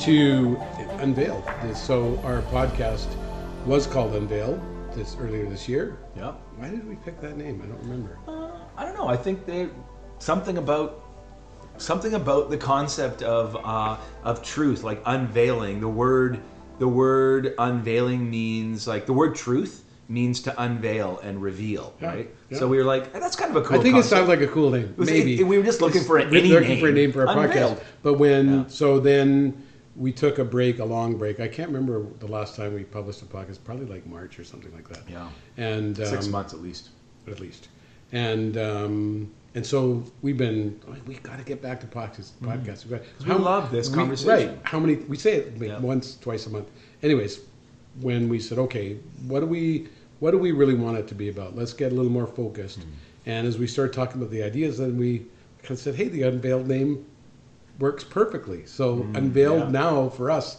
to Unveiled. So our podcast was called Unveil this earlier this year. Yeah. Why did we pick that name? I don't remember. Uh, I don't know. I think they something about something about the concept of uh, of truth, like unveiling. The word the word unveiling means like the word truth means to unveil and reveal, Yeah, right? yeah. So we were like, "Eh, that's kind of a cool. I think concept. it sounds like a cool name. was- Maybe it- we were just looking for We're any looking name. for a name for our Unveiled. podcast. But when Yeah. so then we took a break, a long break. I can't remember the last time we published a podcast. Probably like March or something like that. Yeah. And six um, months at least. at least. And um, and so we've been. oh, We got to get back to podcast. Podcasts. We've got- Mm-hmm. we love this we- conversation. Right? How many? We say it like Yeah. once, twice a month. Anyways, when we said, okay, what do we what do we really want it to be about? Let's get a little more focused. Mm-hmm. And as we started talking about the ideas, then we kind of said, hey, the unveiled name works perfectly. So unveiled Mm, yeah. now for us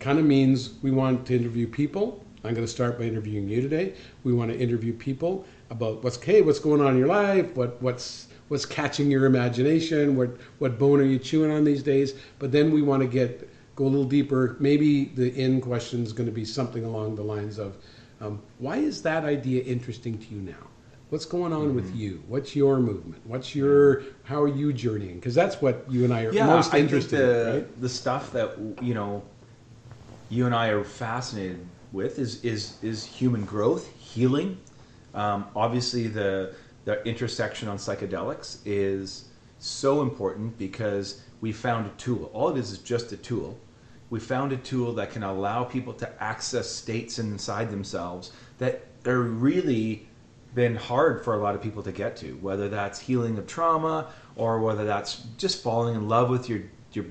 kind of means we want to interview people. I'm going to start by interviewing you today. We want to interview people about what's hey, what's going on in your life, what what's what's catching your imagination, what what bone are you chewing on these days. But then we want to get go a little deeper. Maybe the end question is going to be something along the lines of, um, why is that idea interesting to you now? What's going on with Mm-hmm. you? What's your movement? What's your how are you journeying? Because that's what you and I are yeah, most interested the, in, right? the stuff that you know you and I are fascinated with is is is human growth, healing. Um, obviously, the the intersection on psychedelics is so important because we found a tool. All it is is just a tool. We found a tool that can allow people to access states inside themselves that are really been hard for a lot of people to get to, whether that's healing of trauma or whether that's just falling in love with your your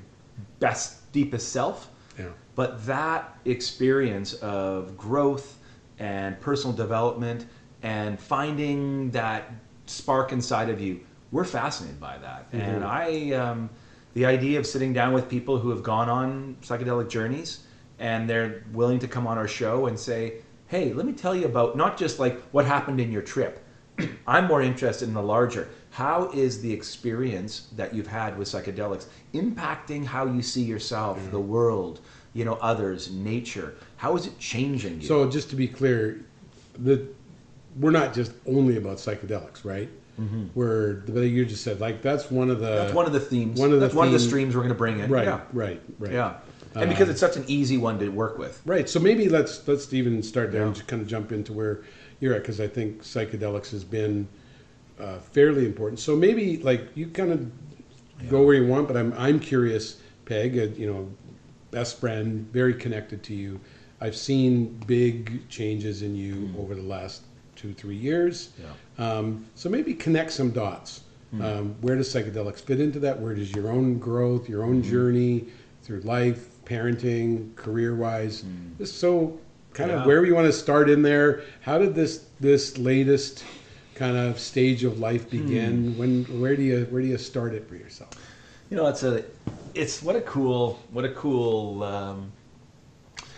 best deepest self. Yeah. But that experience of growth and personal development and finding that spark inside of you, we're fascinated by that. And I, um, the idea of sitting down with people who have gone on psychedelic journeys and they're willing to come on our show and say, hey, let me tell you about not just like what happened in your trip. I'm more interested in the larger. How is the experience that you've had with psychedelics impacting how you see yourself, the world, you know, others, nature? How is it changing you? So just to be clear, the we're not just only about psychedelics, right? We're the way you just said like that's one of the Mm-hmm. that's one of the themes. one of the that's one of the streams we're going to bring in. right, Yeah. right, right, Yeah. And because it's such an easy one to work with. right. So maybe let's let's even start there and just kind of jump into where you're at because I think psychedelics has been uh, fairly important. So maybe like you kind of go where you want, but I'm I'm curious, Peg. Uh, you know, best friend, very connected to you. I've seen big changes in you over the last two three years. Yeah. Um, so maybe connect some dots. Um, where does psychedelics fit into that? Where does your own growth, your own journey through life, parenting, career-wise, just so kind of where you want to start in there? How did this this latest kind of stage of life begin? When where do you where do you start it for yourself? You know, it's a, it's what a cool, what a cool, um,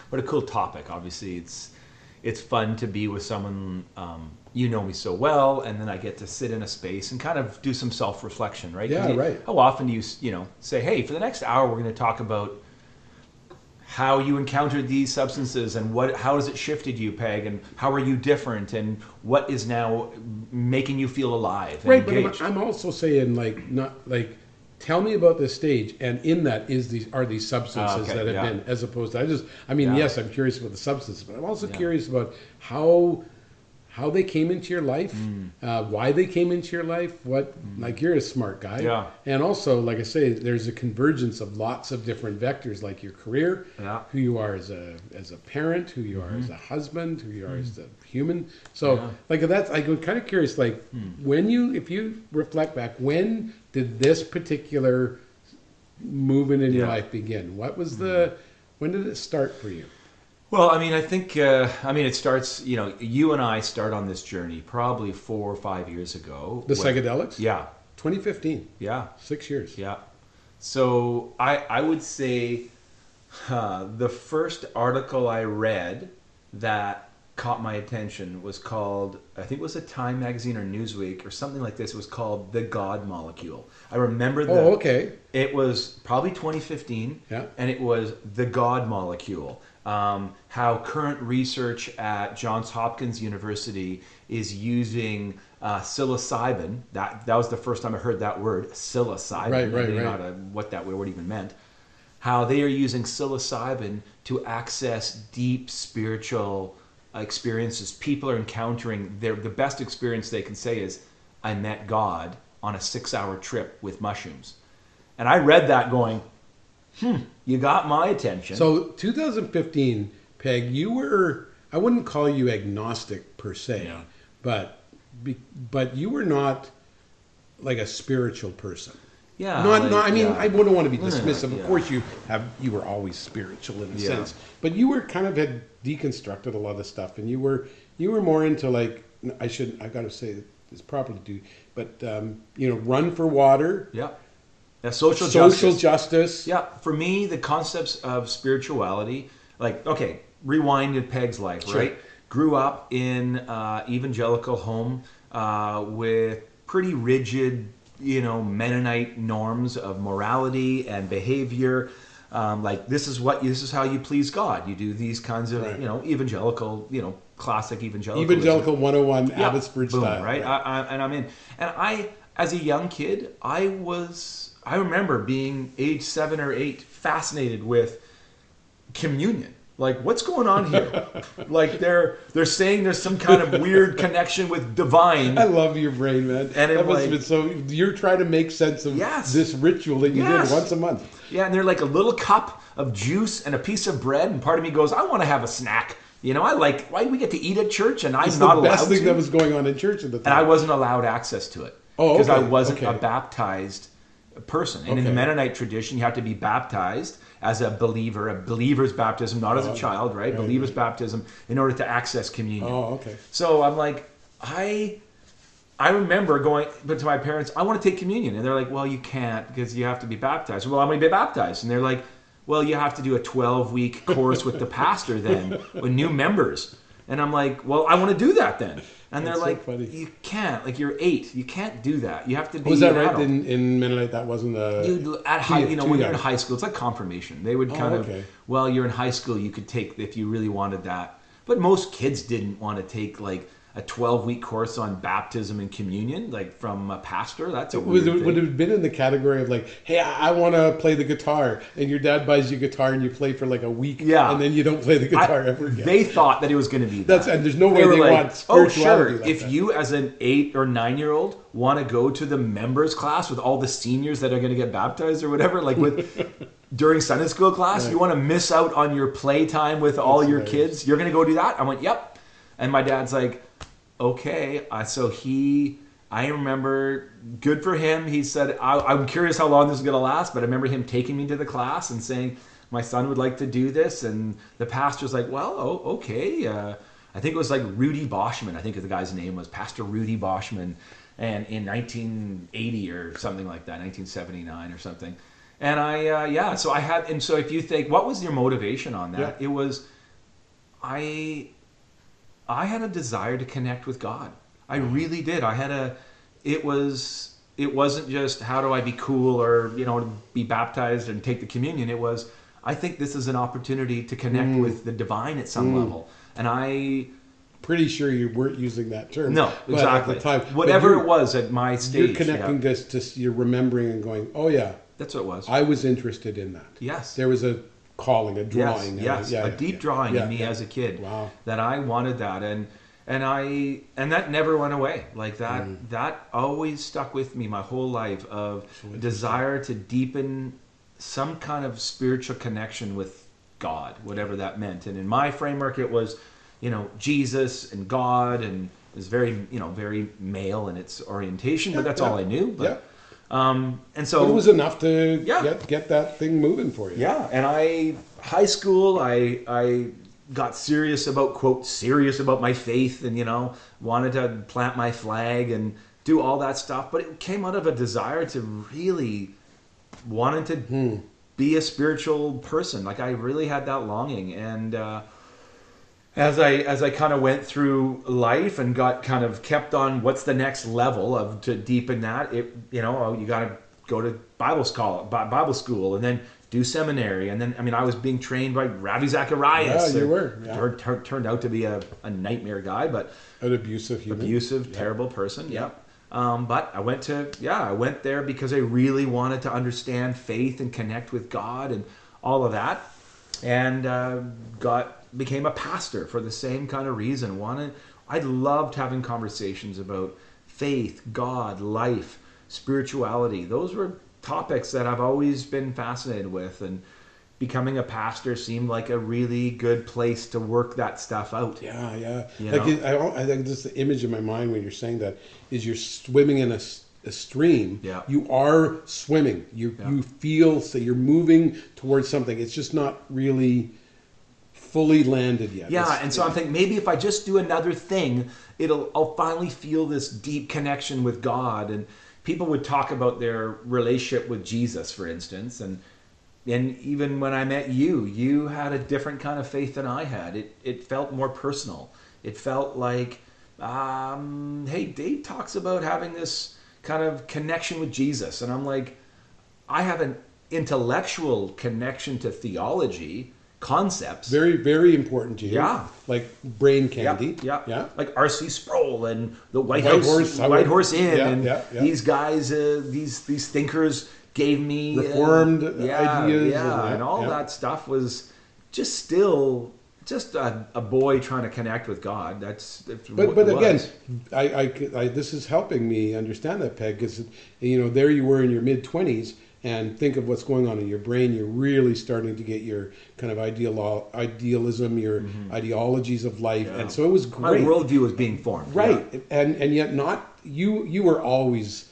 what a cool topic. Obviously, it's, it's fun to be with someone um, you know me so well, and then I get to sit in a space and kind of do some self reflection, right? Yeah, you- right. How often do you, you know, say, hey, for the next hour, we're going to talk about how you encountered these substances and what how has it shifted you peg and how are you different and what is now making you feel alive Right, but I'm, I'm also saying like not like tell me about this stage, and in that is these are these substances Ah, okay, that have yeah. been as opposed to I just I mean Yeah. yes I'm curious about the substances, but I'm also Yeah. curious about how how they came into your life, Mm. uh, why they came into your life, what like you're a smart guy, Yeah. and also like I say, there's a convergence of lots of different vectors like your career, Yeah. Mm-hmm. who you are as a as a parent, who you are as a husband, who you are as a human. So Yeah. Hmm. like that's I'm kind of curious like when you if you reflect back when did this particular movement in your life begin? What was the when did it start for you? Well, I mean, I think, uh, I mean, it starts, you know, you and I start on this journey probably four or five years ago. The when- psychedelics? Yeah, 2015, yeah, six years. yeah. So I, I would say uh, the first article I read that caught my attention was called I think it was a Time magazine or Newsweek or something like this. It was called the God Molecule. I remember that. Oh, okay. It was probably 2015, Yeah. and it was the God molecule. Um, how current research at Johns Hopkins University is using uh, psilocybin. That that was the first time I heard that word, psilocybin. Right, I right, didn't know right. to- what that word even meant. How they are using psilocybin to access deep spiritual experiences. People are encountering their the best experience they can say is, "I met God on a six-hour trip with mushrooms." And I read that going, hmm, you got my attention. So 2015, Peg, you were I wouldn't call you agnostic per se, Yeah. but but you were not like a spiritual person. yeah. not, like, not, I mean, yeah. I wouldn't want to be dismissive. yeah. Of course, you have you were always spiritual in a Yeah. sense, but you were kind of had deconstructed a lot of stuff, and you were you were more into like I should I got to say this properly, do but um, you know, run for water, Yeah. Yeah, social, social justice. justice. Yeah, for me, the concepts of spirituality, like, okay, rewind in Peg's life, Sure. right? Grew up in uh, evangelical home uh, with pretty rigid, you know, Mennonite norms of morality and behavior. Um, like this is what this is how you please God. You do these kinds of, Right. you know, evangelical, you know, classic evangelical. Evangelical 101 Yeah, Abbotsford boom, style. right? I, I, and I'm in. And I, as a young kid, I was. I remember being age seven or eight, fascinated with communion. Like, what's going on here? like, they're they're saying there's some kind of weird connection with divine. I love your brain, man. And it that must like- have been so. You're trying to make sense of Yes. this ritual that you Yes. did once a month. Yeah, and they're like a little cup of juice and a piece of bread, and part of me goes, I want to have a snack. You know, I like why we get to eat at church, and I'm It's not the allowed best thing to. that was going on in church at the and. I wasn't allowed access to it Oh, because I wasn't okay. a baptized person. And in the Mennonite tradition, you have to be baptized as a believer, a believer's baptism, not as a Oh, child, right? right, believer's baptism in order to access communion. Oh, okay. So I'm like, I, I remember going, but to my parents, I want to take communion, and they're like, well, you can't because you have to be baptized. Well, I'm going to be baptized, and they're like, well, you have to do a 12 week course with the pastor then with new members, and I'm like, well, I want to do that then. And That's they're so like, funny. you can't. Like you're eight, you can't do that. You have to be. Was that right? adult. In, in Mennonite, that wasn't a. You at high, you know, when you're in high school, it's like confirmation. They would Oh, kind okay. of, well, you're in high school, you could take if you really wanted that. But most kids didn't want to take like a 12 week course on baptism and communion, like from a pastor. That's a weird it, would it have been in the category of like, hey, I, I want to play the guitar, and your dad buys you a guitar, and you play for like a week, Yeah. and then you don't play the guitar I- ever again. They thought that it was going to be that. That's- and there's no way were they want Oh, sure. like if that." you, as an eight or nine year old, want to go to the members class with all the seniors that are going to get baptized or whatever, like with during Sunday school class, Right. you want to miss out on your playtime with all That's your hilarious. kids. You're going to go do that. I went, yep. And my dad's like, okay. Uh, so he. I remember, good for him. He said, I, I'm curious how long this is going to last, but I remember him taking me to the class and saying, my son would like to do this. And the pastor's like, well, oh, okay. Uh, I think it was like Rudy Boschman. I think the guy's name was Pastor Rudy Boschman. And in 1980 or something like that, 1979 or something. And I, uh, yeah, so I had, and so if you think, what was your motivation on that? Yeah. It was, I, I had a desire to connect with God. I really did. I had a, it was, it wasn't just how do I be cool or, you know, be baptized and take the communion. It was, I think this is an opportunity to connect Mm. with the divine at some level. And I, Pretty sure you weren't using that term. no, but exactly. At the time, Whatever it was at my stage. you're connecting yeah. this to you're remembering and going, oh yeah, That's what it was. I was interested in that. yes. There was a calling, a drawing. yes, yeah, a yeah, deep yeah. drawing in me as a kid. Wow. That I wanted that, and and I and that never went away. Like that, Mm. that always stuck with me my whole life of a desire to deepen some kind of spiritual connection with God, whatever that meant. And in my framework, it was, you know, Jesus and God, and it was very, you know, very male in its orientation. but that's all I knew. But. Um, and so it was enough to Yeah. get get that thing moving for you. yeah, and I high school I I got serious about quote serious about my faith and you know wanted to plant my flag and do all that stuff, but it came out of a desire to really wanted to Hmm. be a spiritual person. Like I really had that longing and uh as I as I kind of went through life and got kind of kept on what's the next level of to deepen that it you know oh, you got to go to Bible school Bible school and then do seminary and then I mean I was being trained by Ravi Zacharias. Yeah, you were. Yeah. Turned, turned, turned out to be a, a nightmare guy, but an abusive human. abusive, Yeah. terrible person. Yep. Um, but I went to yeah I went there because I really wanted to understand faith and connect with God and all of that, and uh, got became a pastor for the same kind of reason. Wanted I loved having conversations about faith, God, life, spirituality. Those were topics that I've always been fascinated with, and becoming a pastor seemed like a really good place to work that stuff out. Yeah, yeah. You like it, I, I think just the image in my mind when you're saying that is you're swimming in a stream. Yeah. You are swimming. You Yeah. you feel so you're moving towards something. It's just not really fully landed yet. Yeah, It's- and so I'm thinking maybe if I just do another thing, it'll I'll finally feel this deep connection with God. And people would talk about their relationship with Jesus, for instance, and and even when I met you, you had a different kind of faith than I had. It it felt more personal. It felt like, um, hey, Dave talks about having this kind of connection with Jesus, and I'm like, I have an intellectual connection to theology concepts. very very important to you. Yeah. Like brain candy. Yeah, Yeah. Like R.C. Sproul and the White, White House, Horse, White would- Horse Inn, yeah, and yeah, yeah. these guys, uh, these these thinkers gave me uh, Reformed yeah, ideas yeah, and- and, all yeah. that stuff was just still just a, a boy trying to connect with God. That's, that's But but again. I, I, I this is helping me understand that Peg because you know there you were in your mid twenties and think of what's going on in your brain. You're really starting to get your kind of ideal idealism, your ideologies of life, Mm-hmm. Yeah. and so it was great. my worldview was being formed. right and and yet not you you were always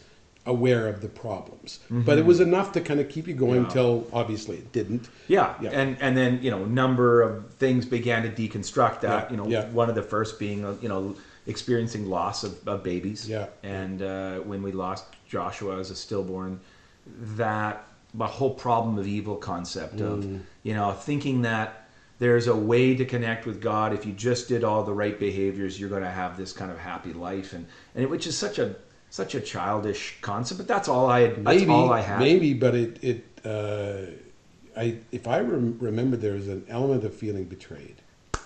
aware of the problems but it was enough to kind of keep you going Mm-hmm. Yeah. till obviously it didn't Yeah. Yeah. and and then you know, number of things began to deconstruct that. Yeah, You know, yeah. one of the first being uh, you know experiencing loss of, of babies. Yeah. and uh, when we lost Joshua as a stillborn, that the whole problem of evil concept of Mm. you know thinking that there's a way to connect with God if you just did all the right behaviors, you're going to have this kind of happy life, and and it, which is such a such a childish concept. But that's all I had. That's maybe all I had. maybe but it it uh, I if I rem- remember there was an element of feeling betrayed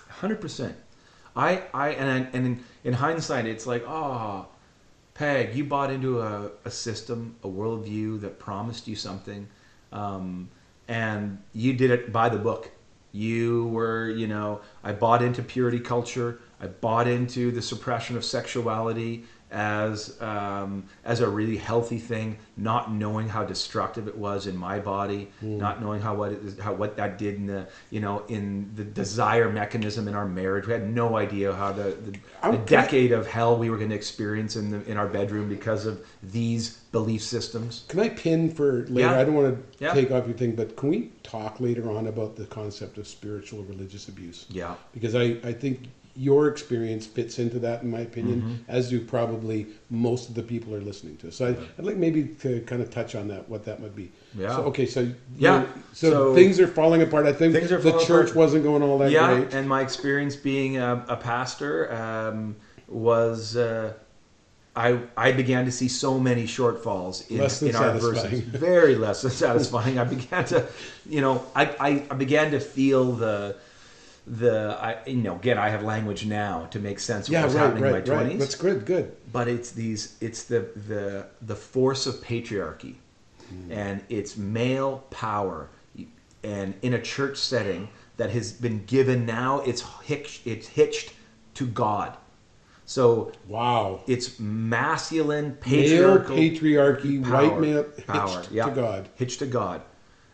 Hundred percent. I I and I, and in, in hindsight, it's like, oh, Peg, you bought into a, a system, a worldview that promised you something, um, and you did it by the book. You were, you know, I bought into purity culture. I bought into the suppression of sexuality as um, as a really healthy thing, not knowing how destructive it was in my body, not knowing how what it how what that did in the you know in the desire mechanism in our marriage. We had no idea how the the, the I- decade of hell we were going to experience in the in our bedroom because of these belief systems. can I pin for later Yeah. I don't want to Yeah. take off your thing but can we talk later on about the concept of spiritual religious abuse Yeah. because I, I think your experience fits into that in my opinion Mm-hmm. as do probably most of the people are listening to so I, i'd like maybe to kind of touch on that what that might be Yeah. so, okay so Yeah. so, So- things are falling apart i think Things are the church apart. wasn't going all that yeah, great and my experience being a, a pastor um, was uh, I I began to see so many shortfalls in, Less than in our verses. Very less than satisfying. I began to, you know, I, I, I began to feel the the I you know again I have language now to make sense of yeah what's right happening right in my right. That's good good. But it's these it's the the the force of patriarchy. Mm. And it's male power. And in a church setting that has been given now it's hitched it's hitched to god. So wow. it's masculine male patriarchy power, white male power, hitched yeah. to god. Hitched to God.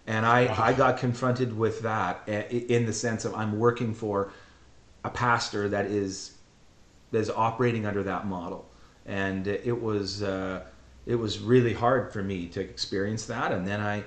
And I, I got confronted with that in the sense of I'm working for a pastor that is that is operating under that model, and it was uh, it was really hard for me to experience that. And then I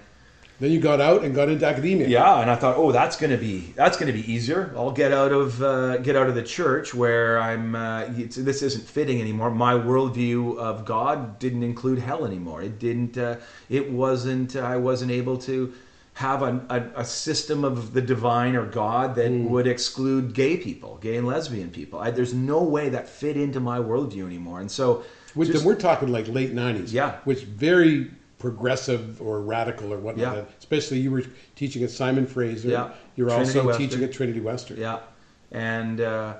then you got out and got into academia yeah, and I thought, oh, that's gonna be that's gonna be easier. I'll get out of uh, get out of the church where I'm. Uh, it's, this isn't fitting anymore. My worldview of God didn't include hell anymore. It didn't. Uh, it wasn't. I wasn't able to have a, a, a system of the divine or God that Mm. would exclude gay people, gay and lesbian people. I, there's no way that fit into my worldview anymore. And so, Which, just- we're talking like late '90s. Yeah. Which very progressive or radical or whatnot. Yeah. Especially you were teaching at Simon Fraser. Yeah. You were Trinity also Western. teaching at Trinity Western. Yeah, and uh,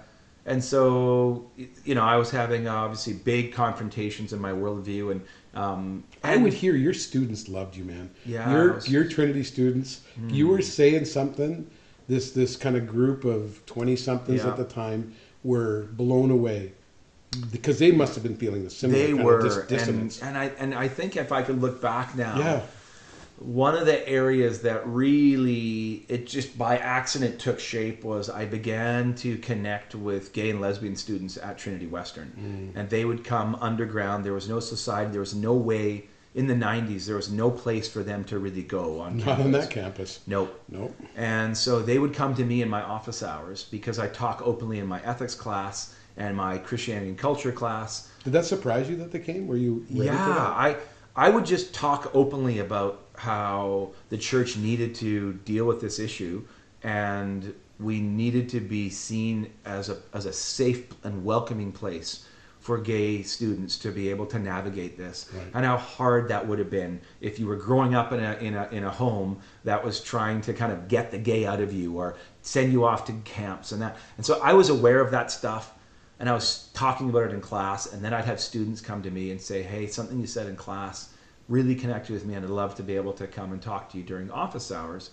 and so you know, I was having uh, obviously big confrontations in my worldview, and um, I would hear your students loved you, man. Yeah, Your was- your Trinity students, you were saying something. This this kind of group of twenty somethings Yeah. at the time were blown away because they must have been feeling the similar they were, and, dissonance. and I and I think if I could look back now, yeah, one of the areas that really it just by accident took shape was I began to connect with gay and lesbian students at Trinity Western, mm. and they would come underground. There was no society. There was no way in the '90s. There was no place for them to really go on. not on that campus. Nope. Nope. And so they would come to me in my office hours because I talk openly in my ethics class and my Christianity and culture class. Did that surprise you that they came? Were you yeah? I I would just talk openly about how the church needed to deal with this issue and we needed to be seen as a as a safe and welcoming place for gay students to be able to navigate this Right. and how hard that would have been if you were growing up in a, in a in a home that was trying to kind of get the gay out of you or send you off to camps and that and so I was aware of that stuff and I was talking about it in class, and then I'd have students come to me and say, "Hey, something you said in class really connected with me, and I'd love to be able to come and talk to you during office hours."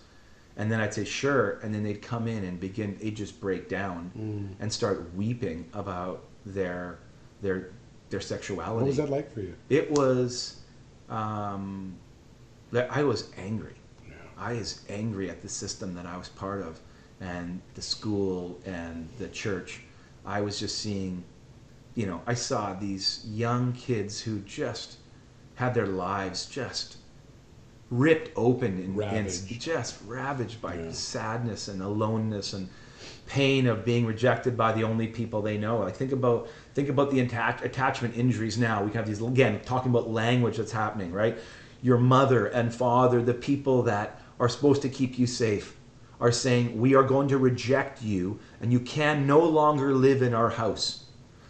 And then I'd say, "Sure," and then they'd come in and begin. They'd just break down Mm. and start weeping about their their their sexuality. What was that like for you? It was um, I was angry. Yeah. I was angry at the system that I was part of, and the school and the church. I was just seeing, you know, I saw these young kids who just had their lives just ripped open and, and just ravaged by Yeah. sadness and aloneness and pain of being rejected by the only people they know. Like think about think about the attack, attachment injuries now. We have these again talking about language that's happening, right? Your mother and father, the people that are supposed to keep you safe, are saying we are going to reject you and you can no longer live in our house.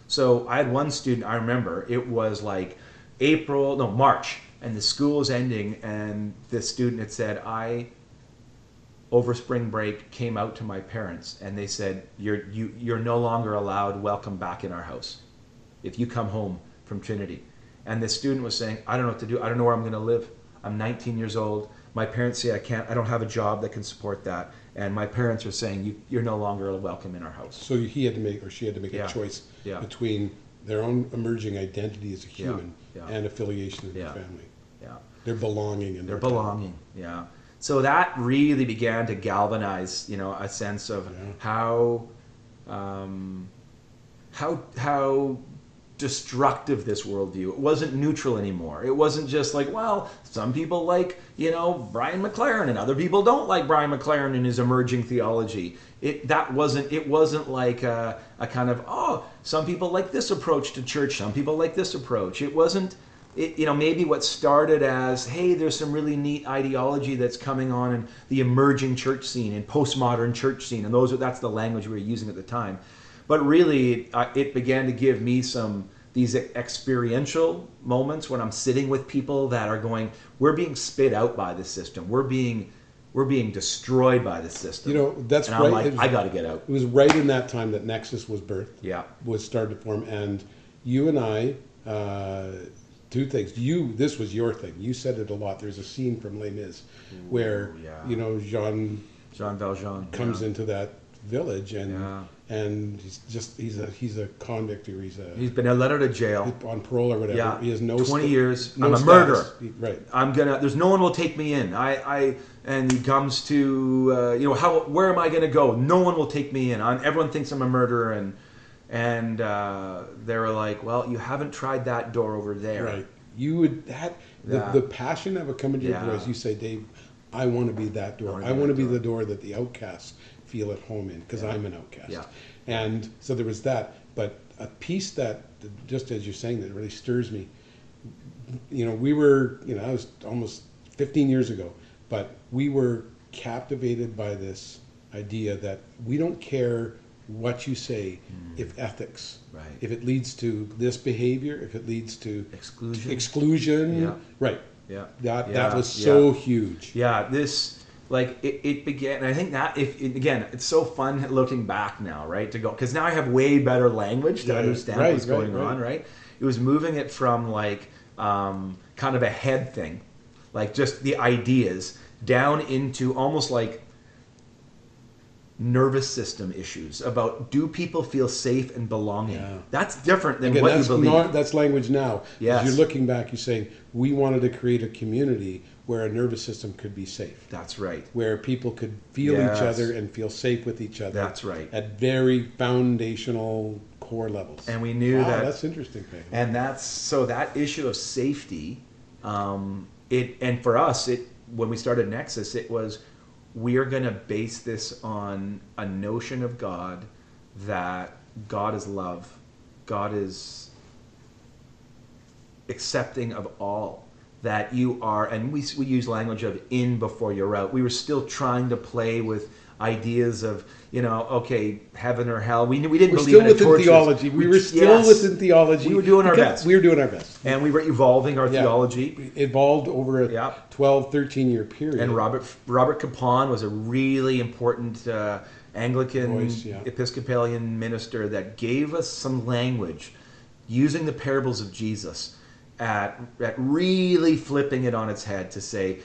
So I had one student, I remember, it was like April, no, March, and the school was ending, and the student had said, I, over spring break, came out to my parents, and they said, You're, you, you're no longer allowed, welcome back in our house if you come home from Trinity. And the student was saying, I don't know what to do, I don't know where I'm going to live. I'm 19 years old. My parents say I can't, I don't have a job that can support that. And my parents are saying, you, You're no longer welcome in our house. So he had to make, or she had to make Yeah. a choice Yeah. between their own emerging identity as a human Yeah. and affiliation with Yeah. their family. Yeah. Their belonging and their their belonging yeah so that really began to galvanize you know a sense of Yeah. how um, how how destructive this worldview. It wasn't neutral anymore. It wasn't just like well some people like you know brian mclaren and other people don't like brian mclaren and his emerging theology. It that wasn't it wasn't like a, a kind of oh some people like this approach to church some people like this approach. It wasn't it, you know maybe what started as hey there's some really neat ideology that's coming on in the emerging church scene and postmodern church scene and those that's the language we were using at the time but really it began to give me some these experiential moments when i'm sitting with people that are going we're being spit out by the system we're being we're being destroyed by the system You know, that's and right. like was- i got to get out It was right in that time that Nexus was birthed. yeah was started to form, and you and I, uh, two things. You, this was your thing. You said it a lot. There's a scene from Les Mis where yeah. you know Jean jean valjean comes yeah. into that village and Yeah. and he's just he's a he's a convict or he's a he's been let out of jail on parole or whatever. Yeah, He has no 20 sta- years. no I'm a status. murderer. He- right. I'm gonna. There's no one will take me in. I, I and he comes to uh, you know how where am I gonna go? No one will take me in. I'm, everyone thinks I'm a murderer, and and uh, they were like, well, you haven't tried that door over there. Right. You would that the, Yeah. the passion that would come into your voice. You say, Dave, I want to be that door. I want to be door." the door that the outcasts feel at home in because Yeah. I'm an outcast. Yeah. And so there was that. But a piece that, just as you're saying, that really stirs me. You know, we were, you know, I was almost 15 years ago. but we were captivated by this idea that we don't care what you say hmm. if ethics, Right. if it leads to this behavior, if it leads to Exclusion. exclusion, Yeah. right? yeah. That Yeah, that was so yeah. huge. Yeah, this like it, it began. And I think that if it, again, it's so fun looking back now, right? To go because now I have way better language to Yeah, understand right, what's right, going on, right? It was moving it from like um, kind of a head thing, like just the ideas, down into almost like nervous system issues about do people feel safe and belonging? Yeah. That's different than Again, what you that's believe. not, that's language now. As You're looking back, you're saying we wanted to create a community where a nervous system could be safe, That's right. where people could feel Yes. each other and feel safe with each other. That's right. At very foundational core levels. And we knew wow, that that's interesting. Peg. and that's so that issue of safety um, it and for us it when we started nexus it was we are going to base this on a notion of god that god is love god is accepting of all that you are and we, we use language of in before you're out we were still trying to play with ideas of you know okay heaven or hell we, we didn't We're believe still in within theology. We were still yes. within theology. We were doing our best. We were doing our best. and we were evolving our Yeah. theology It evolved over a Yeah. 12, 13 year period. and robert robert capon was a really important uh, anglican Voice, yeah. episcopalian minister that gave us some language using the parables of jesus at, at really flipping it on its head to say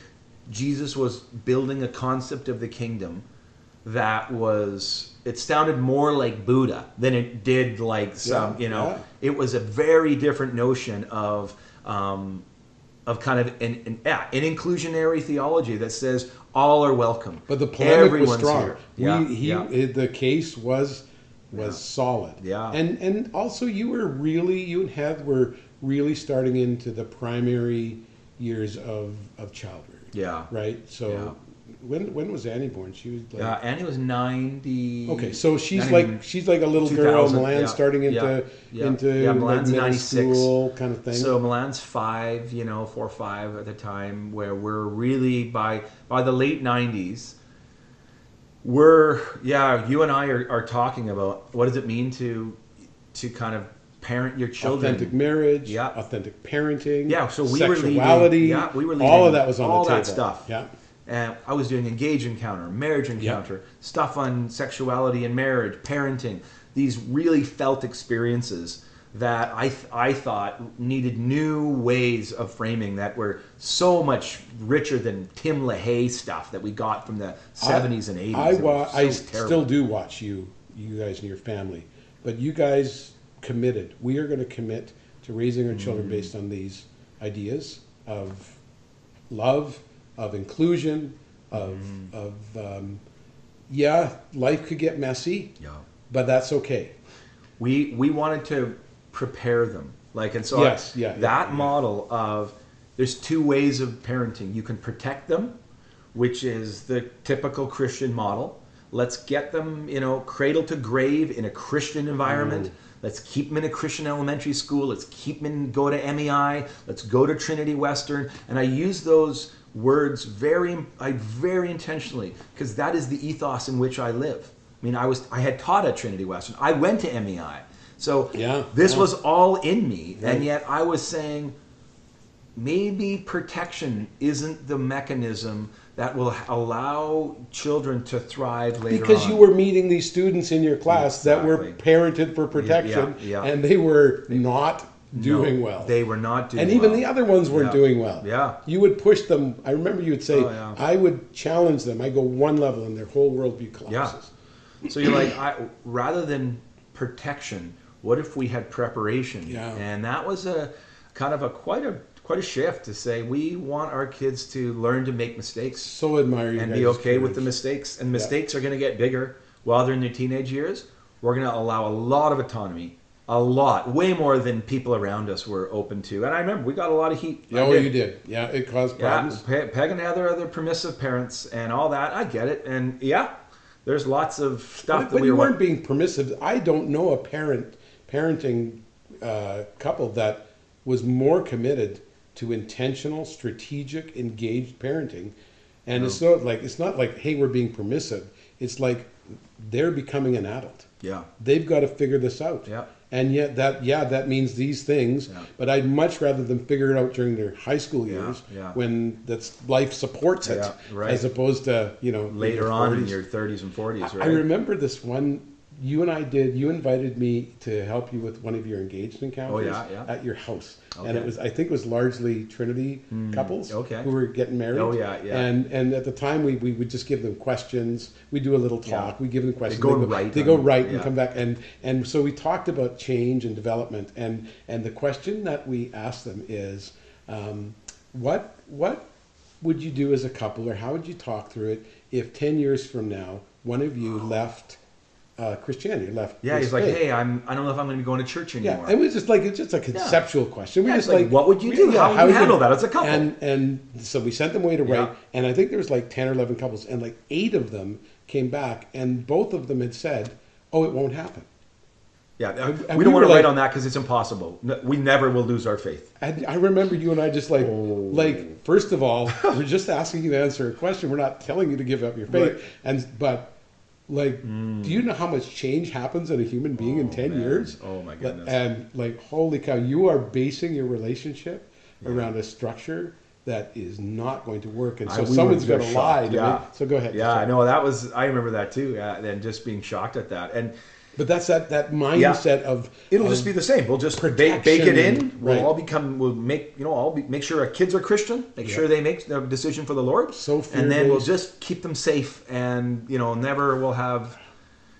jesus was building a concept of the kingdom that was it sounded more like buddha than it did like some Yeah, you know yeah. it was a very different notion of um, of kind of an, an, yeah, an inclusionary theology that says all are welcome. But the polemic Everyone's was strong. here. Yeah, we, he, yeah. the case was was solid. Yeah. And and also you were really you and Heath were really starting into the primary years of of childbearing. yeah. Right. So Yeah. when when was Annie born? She was like Uh, Annie was ninety. Okay, so she's 90 like she's like a little girl, 2000, Milan yeah, starting into yeah, into Yeah, Milan's middle 96. school kind of thing. So Milan's five, you know, four or five at the time, where we're really by by the late nineties. We're yeah, you and I are, are talking about what does it mean to to kind of parent your children. authentic marriage, Yeah. authentic parenting, Yeah, so we were leading- sexuality, yeah, we were leading. all of that was on all the that stuff. Yeah, And I was doing engage encounter, marriage encounter, stuff on sexuality and marriage, parenting. These really felt experiences that I th- I thought needed new ways of framing that were so much richer than Tim LaHaye stuff that we got from the seventies and eighties. I wa- I still do watch you, you guys and your family, but you guys committed. We are going to commit to raising our children based on these ideas of love, of inclusion, of Mm. of um, yeah, life could get messy, yeah. but that's okay. we we wanted to prepare them like and so Yes, I- yeah, yeah, that yeah. model of there's two ways of parenting you can protect them which is the typical christian model let's get them you know cradle to grave in a christian environment Mm. Let's keep them in a christian elementary school let's keep them in go to mei let's go to trinity western and i use those words very i very intentionally because that is the ethos in which i live I mean, I was I had taught at Trinity Western. I went to MEI, so Yeah, this yeah. was all in me, Right. and yet I was saying maybe protection isn't the mechanism that will allow children to thrive later Because on. you were meeting these students in your class that were parented for protection, yeah. and they were not No, doing well. They were not doing and even well. the other ones weren't Yeah. doing well. Yeah. You would push them. I remember you would say, Oh, yeah. I would challenge them. I go one level and their whole worldview collapses. So you're like, I, rather than protection, what if we had preparation? Yeah. And that was a kind of a quite a quite a shift to say we want our kids to learn to make mistakes So admire you and be okay with the mistakes. And mistakes are going to get bigger while they're in their teenage years. We're going to allow a lot of autonomy, a lot, way more than people around us were open to. And I remember we got a lot of heat. Yeah, oh, you did. Yeah, it caused problems. Pe- Peg and Heather are the permissive parents and all that. I get it. And yeah, there's lots of stuff But, that but we you were. weren't being permissive. I don't know a parent parenting uh, couple that was more committed to intentional, strategic, engaged parenting And it's not like it's not like hey we're being permissive. It's like they're becoming an adult. Yeah. They've got to figure this out. Yeah. And yet that yeah that means these things. Yeah. But I'd much rather them figure it out during their high school years yeah. when that's life supports it, Yeah, right. as opposed to you know Later on in your 30s and 40s, right? I remember this one you and I did. You invited me to help you with one of your engaged encounters Oh, yeah, yeah. at your house, and it was I think it was largely Trinity couples okay. who were getting married. Oh, yeah, yeah. And and at the time we, we would just give them questions. We do a little talk. Yeah. We give them questions. They go right They go right and come back and and so we talked about change and development and and the question that we asked them is um, what what would you do as a couple or how would you talk through it if 10 years from now one of you left uh, Christianity left yeah, this he's like, faith? hey, I'm, I don't know if I'm going to be going to church anymore. yeah, it was just like it's just a conceptual question. We Yeah, just it's like, what would you do? Yeah, How would you handle that as a couple? And and so we sent them away to write, Yeah. and I think there was like ten or eleven couples, and like eight of them came back, and both of them had said, "Oh, it won't happen." yeah, and we we don't were want to like- write on that because it's impossible. No, We never will lose our faith. And I remember you and I just like, Oh. like first of all, we're just asking you to answer a question. We're not telling you to give up your faith. Right. And but, like, do you mm. know how much change happens in a human being in 10 man. years? Oh, my goodness. And like, holy cow, you are basing your relationship around a structure that is not going to work, and I- so we were someone's to lie. to Yeah. me. So go ahead. Yeah, I know that was. I remember that too. Yeah, and just being shocked at that, and But that's that that mindset of it'll of- just be the same. We'll just bake, bake it in. We'll right. all become. We'll make you know. All be, make sure our kids are Christian. Make Yeah. sure they make their decision for the Lord. So and then we'll just keep them safe, and you know, never will have.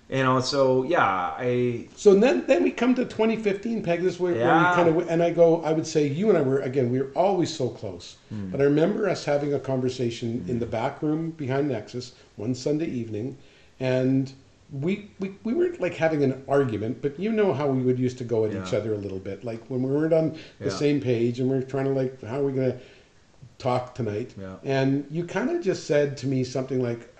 You know, so yeah, I So then, then we come to 2015, Peg. This is where, where we Yeah. kind of, and I go, I would say you and I were again, we were always so close. Hmm. But I remember us having a conversation in the back room behind Nexus one Sunday evening, and we, we we weren't like having an argument, but you know how we would used to go at each other a little bit, like when we weren't on the Yeah. same page, and we are trying to like, how are we going to talk tonight? Yeah. And you kind of just said to me something like,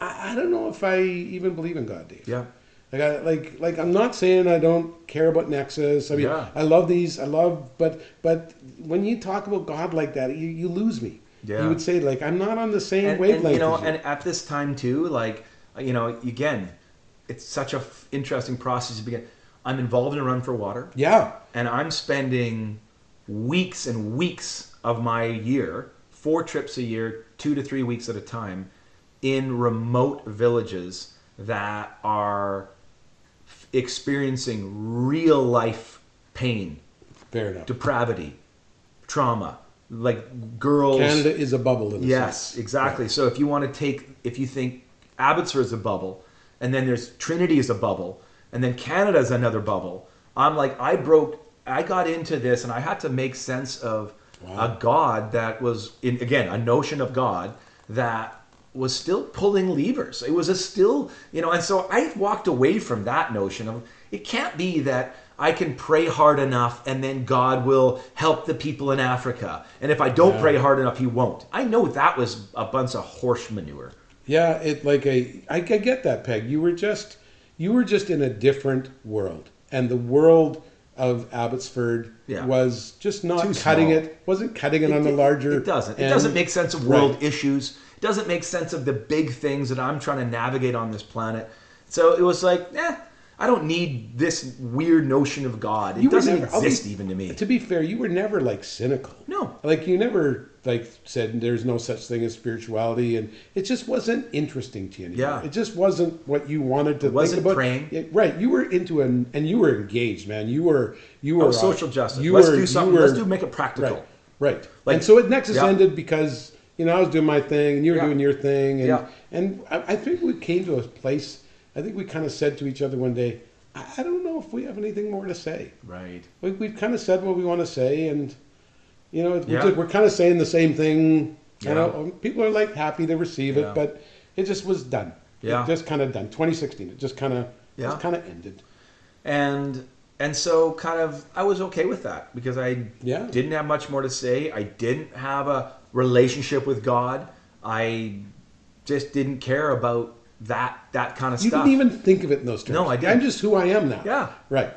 I, I don't know if I even believe in God, Dave. yeah. Like, I, like, like, I'm not saying I don't care about Nexus. I mean, Yeah. I love these. I love, but, but when you talk about God like that, you, you lose me. Yeah. You would say like, I'm not on the same and, wavelength. and, you know, you. and at this time too, like you know, again, it's such a f- interesting process to begin. I'm involved in a run for water. yeah, and I'm spending weeks and weeks of my year, four trips a year, two to three weeks at a time, in remote villages that are f- experiencing real life pain, fair enough. depravity, trauma, like girls. Canada is a bubble. In a Yes, sense. exactly. So if you want to take, if you think Abbotsford is a bubble, and then there's Trinity is a bubble, and then Canada is another bubble, I'm like, I broke, I got into this, and I had to make sense of Wow. a God that was, in, again, a notion of God that was still pulling levers. It was a still, you know, and so I walked away from that notion of it can't be that I can pray hard enough and then God will help the people in Africa. And if I don't Yeah. pray hard enough, He won't. I know that was a bunch of horse manure. Yeah, it like a I, I get that, Peg. You were just you were just in a different world, and the world of Abbotsford Yeah. was just not Too cutting small. it. Wasn't cutting it, on the larger. It doesn't. It doesn't make sense of world Right. issues. It doesn't make sense of the big things that I'm trying to navigate on this planet. So it was like, eh, I don't need this weird notion of God. It You were doesn't never- I'll be- exist even to me. To be fair, you were never like cynical. No. Like you never like said there's no such thing as spirituality, and it just wasn't interesting to you. Anymore. Yeah. It just wasn't what you wanted to wasn't think about. praying. Yeah, right. You were into an and you were engaged, man. You were you were Oh, uh, social justice. You Let's were, do you something. were- Let's do make it practical. Right. Right. Like- and so at Nexus Yeah. ended because you know I was doing my thing and you were Yeah. doing your thing, and Yeah. and I, I think we came to a place. I think we kind of said to each other one day, I, I don't know if we have anything more to say. Right. We, we've kind of said what we want to say, and you know, we're, Yeah. we're kind of saying the same thing. You Yeah. know, um, people are like happy to receive Yeah. it, but it just was done. Yeah. it just kind of done. 2016, it just kind of Yeah. just kind of ended. and and so kind of I was okay with that because I Yeah. didn't have much more to say. I didn't have a relationship with God. I just didn't care about that that kind of You stuff. You didn't even think of it in those terms. No, I did. I'm just who I am now. Yeah. Right.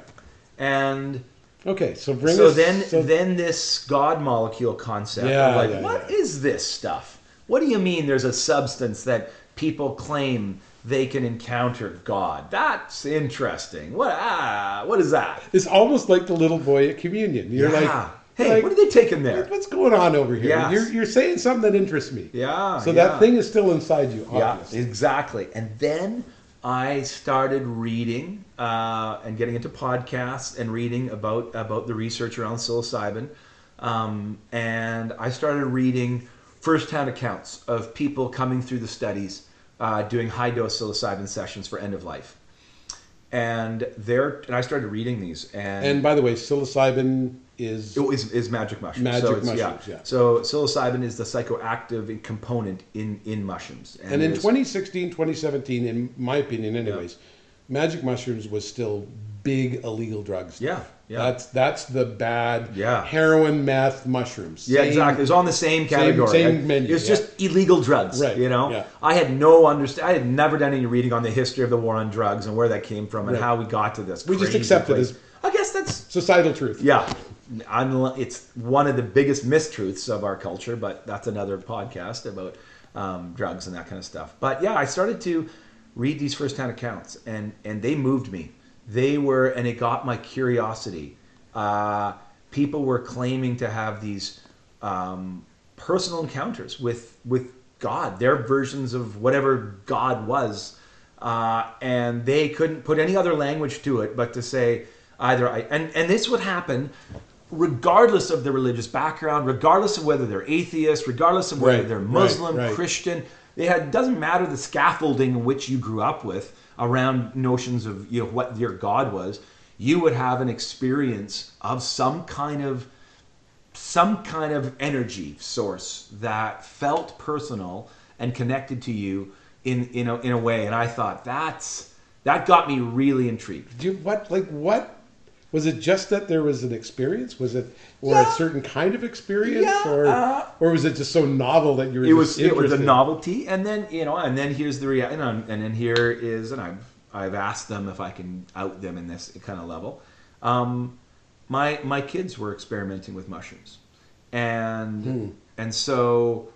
and Okay. So bring so us. then so- then this God molecule concept. Yeah, of like, yeah, what yeah. is this stuff? What do you mean there's a substance that people claim they can encounter God? That's interesting. What ah, what is that? It's almost like the little boy at communion. You're Yeah. like, hey, like, what are they taking there? What's going on over here? Yes. You're, you're saying something that interests me. Yeah. So yeah. that thing is still inside you, Yeah, exactly. And then I started reading uh, and getting into podcasts and reading about about the research around psilocybin. Um, and I started reading firsthand accounts of people coming through the studies uh, doing high dose psilocybin sessions for end of life. And there, and I started reading these, and, And by the way, psilocybin is it is, is magic mushrooms. Magic so it's, mushrooms, yeah. So psilocybin is the psychoactive component in in mushrooms. And in 2016, 2017, in my opinion, anyways, magic mushrooms was still big illegal drugs. Yeah, yeah. That's that's the bad Yeah. heroin, meth, mushrooms. Yeah, exactly. It was on the same category. same I- menu, It was yeah. just illegal drugs, Right, You know, yeah. I had no understand. I had never done any reading on the history of the war on drugs and where that came from and Right. how we got to this. We just crazy accept it place. as- I guess that's Societal truth. yeah. It's one of the biggest mistruths of our culture, but that's another podcast about um, drugs and that kind of stuff. But yeah, I started to read these firsthand accounts, and and they moved me. They were, and it got my curiosity. Uh, people were claiming to have these um, personal encounters with with God, their versions of whatever God was, uh, and they couldn't put any other language to it but to say either I and and this would happen regardless of their religious background, regardless of whether they're atheist, regardless of whether Right, they're right, Muslim, right. Christian. They had doesn't matter the scaffolding in which you grew up with around notions of you know what your God was. You would have an experience of some kind of some kind of energy source that felt personal and connected to you in in a, in a way. And I thought that's that got me really intrigued. Do you, what like what was it? Just that there was an experience? Was it or Yeah. a certain kind of experience, Yeah, or uh, or was it just so novel that you were? it was just it was a novelty, and then you know, and then here's the reality, and, and then here is, and I've I've asked them if I can out them in this kind of level. Um, my my kids were experimenting with mushrooms, and Hmm. and so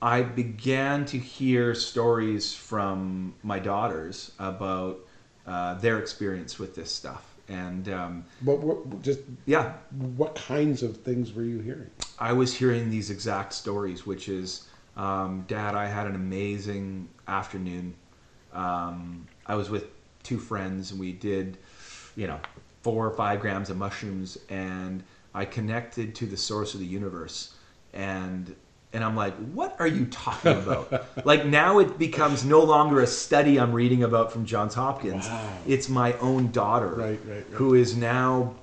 I began to hear stories from my daughters about uh, their experience with this stuff, and um, What, what just yeah, what kinds of things were you hearing? I was hearing these exact stories, which is, um, Dad, I had an amazing afternoon. Um, I was with two friends, and we did, you know, four or five grams of mushrooms, and I connected to the source of the universe, and and I'm like, what are you talking about? like now it becomes no longer a study I'm reading about from Johns Hopkins. Wow. It's my own daughter Right, right, right. who is now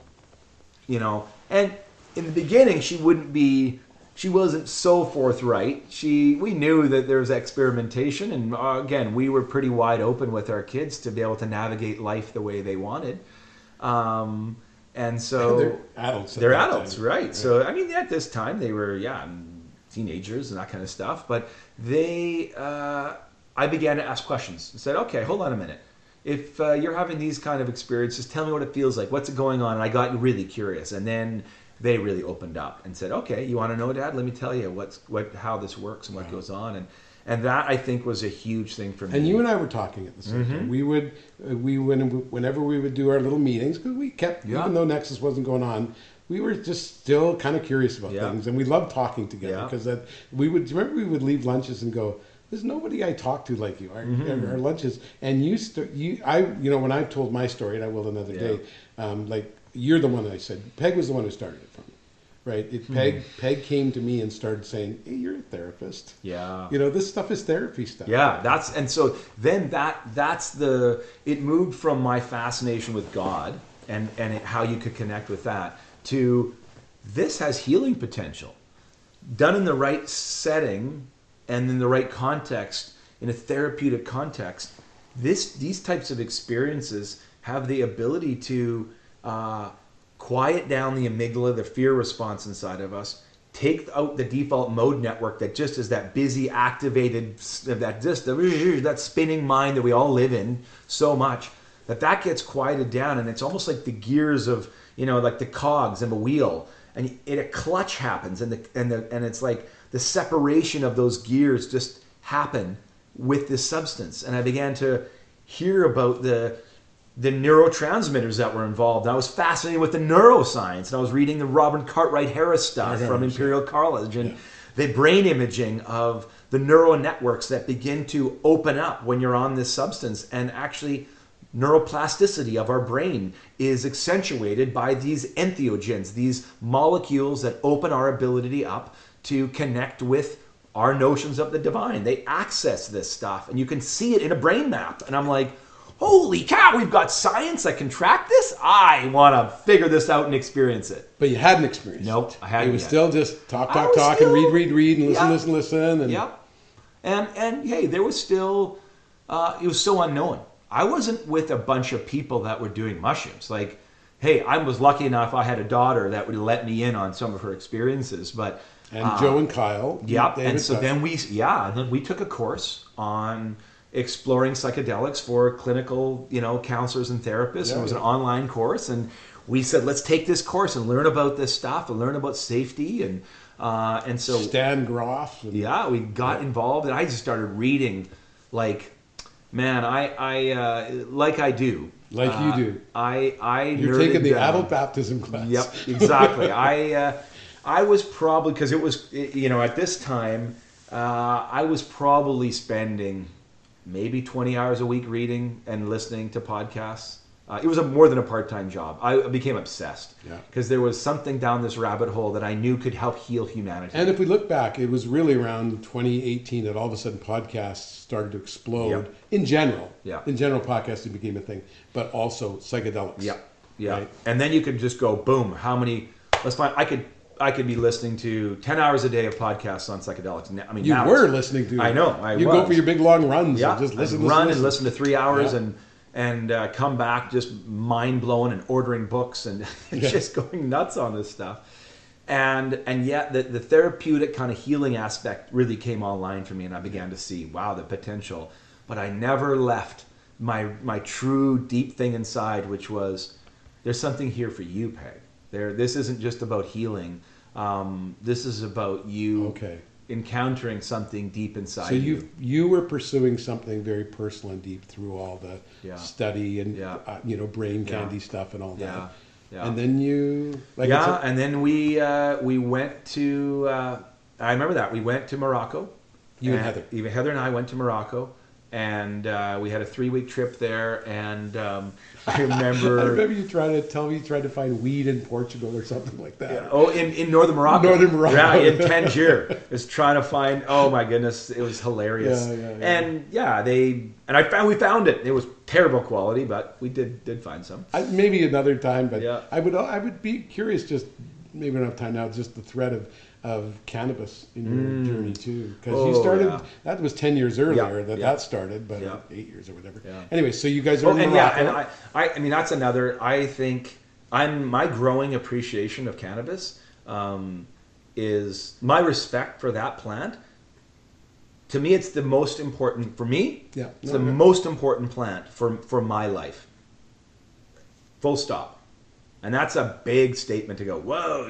you know and in the beginning she wouldn't be she wasn't so forthright she we knew that there was experimentation and uh, again we were pretty wide open with our kids to be able to navigate life the way they wanted um, and so they're adults. They're adults time. right so i mean at this time they were yeah teenagers and that kind of stuff but they uh, i began to ask questions and said okay hold on a minute. If uh, you're having these kind of experiences tell me what it feels like. What's going on? And i got really curious. And then they really opened up and said okay you want to know dad? Let me tell you what's what how this works and what goes on. And and that i think was a huge thing for me. And you and I were talking at the same Mm-hmm. time. We would, uh, we when, whenever we would do our little meetings, because we kept, Yeah. even though Nexus wasn't going on, we were just still kind of curious about Yeah. things, and we loved talking together Yeah. because that we would remember we would leave lunches and go. There's nobody I talk to like you. Our, Mm-hmm. our lunches, and you, st- you, I, you know, when I've told my story, and I will another Yeah. day. Um, like you're the one I said. Peg was the one who started it for me, right? It, Hmm. Peg, Peg came to me and started saying, "Hey, you're a therapist. yeah You know, this stuff is therapy stuff." Yeah, that's and so then that that's the it moved from my fascination with God and and it, how you could connect with that to this has healing potential. Done in the right setting and in the right context in a therapeutic context this these types of experiences have the ability to uh, quiet down the amygdala the fear response inside of us take out the default mode network that just is that busy activated that just that spinning mind that we all live in so much that that gets quieted down and it's almost like the gears of you know like the cogs of a wheel and it, a clutch happens, and the and the and it's like the separation of those gears just happen with this substance, and I began to hear about the the neurotransmitters that were involved. I was fascinated with the neuroscience, and I was reading the Robin Carhart-Harris stuff from Imperial College and Yeah. the brain imaging of the neural networks that begin to open up when you're on this substance and actually neuroplasticity of our brain is accentuated by these entheogens these molecules that open our ability up to connect with our notions of the divine they access this stuff and you can see it in a brain map and i'm like holy cow we've got science that can track this i want to figure this out and experience it But you hadn't experienced. Nope, it. I hadn't It was yet. still just talk, talk, talk, still- and read, read, read, and listen, Yeah. listen, listen, and Yep. And and hey, there was still uh, it was so unknown. I wasn't with a bunch of people that were doing mushrooms. Like, hey, I was lucky enough I had a daughter that would let me in on some of her experiences. But and Joe and Kyle. yeah, and so then we yeah, and then we took a course on exploring psychedelics for clinical, you know, counselors and therapists. and it was an online course, and we said, let's take this course and learn about this stuff and learn about safety and uh, and so Stan Grof. And, yeah, we got involved, and I just started reading, like, man, I, I, uh, like I do, Like you uh, do. I, I. You're taking the down. adult baptism class. Yep, exactly. I, uh, I was probably because it was, you know, at this time, uh, I was probably spending maybe 20 hours a week reading and listening to podcasts. Uh, it was a, more than a part-time job. I became obsessed Yeah. because there was something down this rabbit hole that I knew could help heal humanity. And if we look back, it was really around 2018 that all of a sudden podcasts started to explode Yep. in general. Yeah. In general, podcasting became a thing, but also psychedelics. Yeah, yeah. Right. And then you could just go boom. How many? Let's find. I could. I could be listening to ten hours a day of podcasts on psychedelics. I mean, You were listening to. I know. I you go for your big long runs. Yeah, And just listen, run listen. and listen to three hours Yeah. and and uh, come back just mind blown and ordering books and Yeah. just going nuts on this stuff. And and yet the, the therapeutic kind of healing aspect really came online for me, and I began to see wow the potential. But I never left my my true deep thing inside, which was there's something here for you, Peg. There, this isn't just about healing. Um, this is about you Okay. Encountering something deep inside So you. you you were pursuing something very personal and deep through all the Yeah. study and Yeah. uh, you know brain candy stuff and all that. Yeah. And then you like yeah, a- and then we uh, we went to. Uh, I remember that we went to Morocco. You and Heather. Even Heather and I went to Morocco, and uh, we had a three week trip there. And um, I remember. I remember you trying to tell me you tried to find weed in Portugal or something like that. Oh, in, in northern Morocco. Northern Morocco. Yeah, in Tangier. was trying to find. Oh my goodness, it was hilarious. Yeah, yeah, yeah. And yeah, they and I found we found it. It was terrible quality, but we did did find some. I, maybe another time, but Yeah. I would I would be curious. Just maybe we don't have time now. Just the threat of of cannabis in your journey too, because you Oh, started yeah. that was ten years earlier that yeah. that started, but Yeah. eight years or whatever. Yeah. Anyway, so you guys are Oh, in and yeah, and I, I, I mean that's another. I think I'm my growing appreciation of cannabis um, is my respect for that plant. To me, it's the most important for me. Yeah. it's No, the no. most important plant for for my life. Full stop, and that's a big statement to go. Whoa,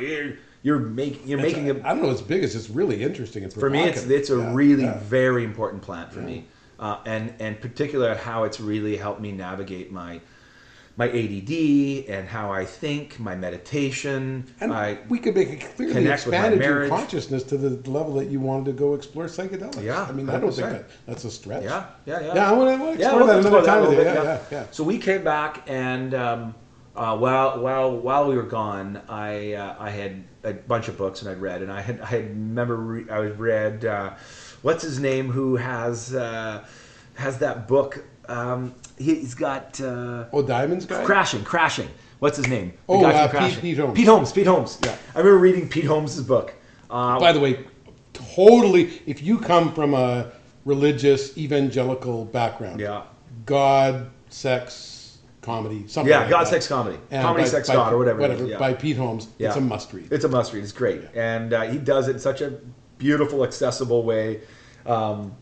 you're making you're It's- making a, I don't know. It's big. It's just really interesting. And for me it's it's a Yeah, really yeah. very important plant for Yeah. me uh, and and particular how it's really helped me navigate my my ADD and how I think my meditation And I we could make it clearly expanded your consciousness to the level that you wanted to go explore psychedelics. Yeah, I mean, I don't think that, that's a stretch. yeah yeah yeah Yeah, I want to Yeah, explore we'll that another that time. you. bit, yeah, yeah, yeah. So we came back, and um, uh, while while while we were gone, I uh, I had a bunch of books and I'd read, and I had I had remember re- I was read uh, what's his name who has uh, has that book. Um, he, he's got uh, Oh, Diamonds guy. crashing, crashing. What's his name? The Oh, uh, Pete- Pete Holmes. Pete Holmes. Pete Holmes. Yeah. I remember reading Pete Holmes' book. Uh, By the way, totally. If you come from a religious evangelical background, Yeah. God, sex, comedy, something. yeah, like God, that. sex, comedy, And comedy, by- sex, by- God, or whatever. Whatever. yeah. By Pete Holmes, it's a must read. It's a must read. It's great, and uh, he does it in such a beautiful, accessible way. Um,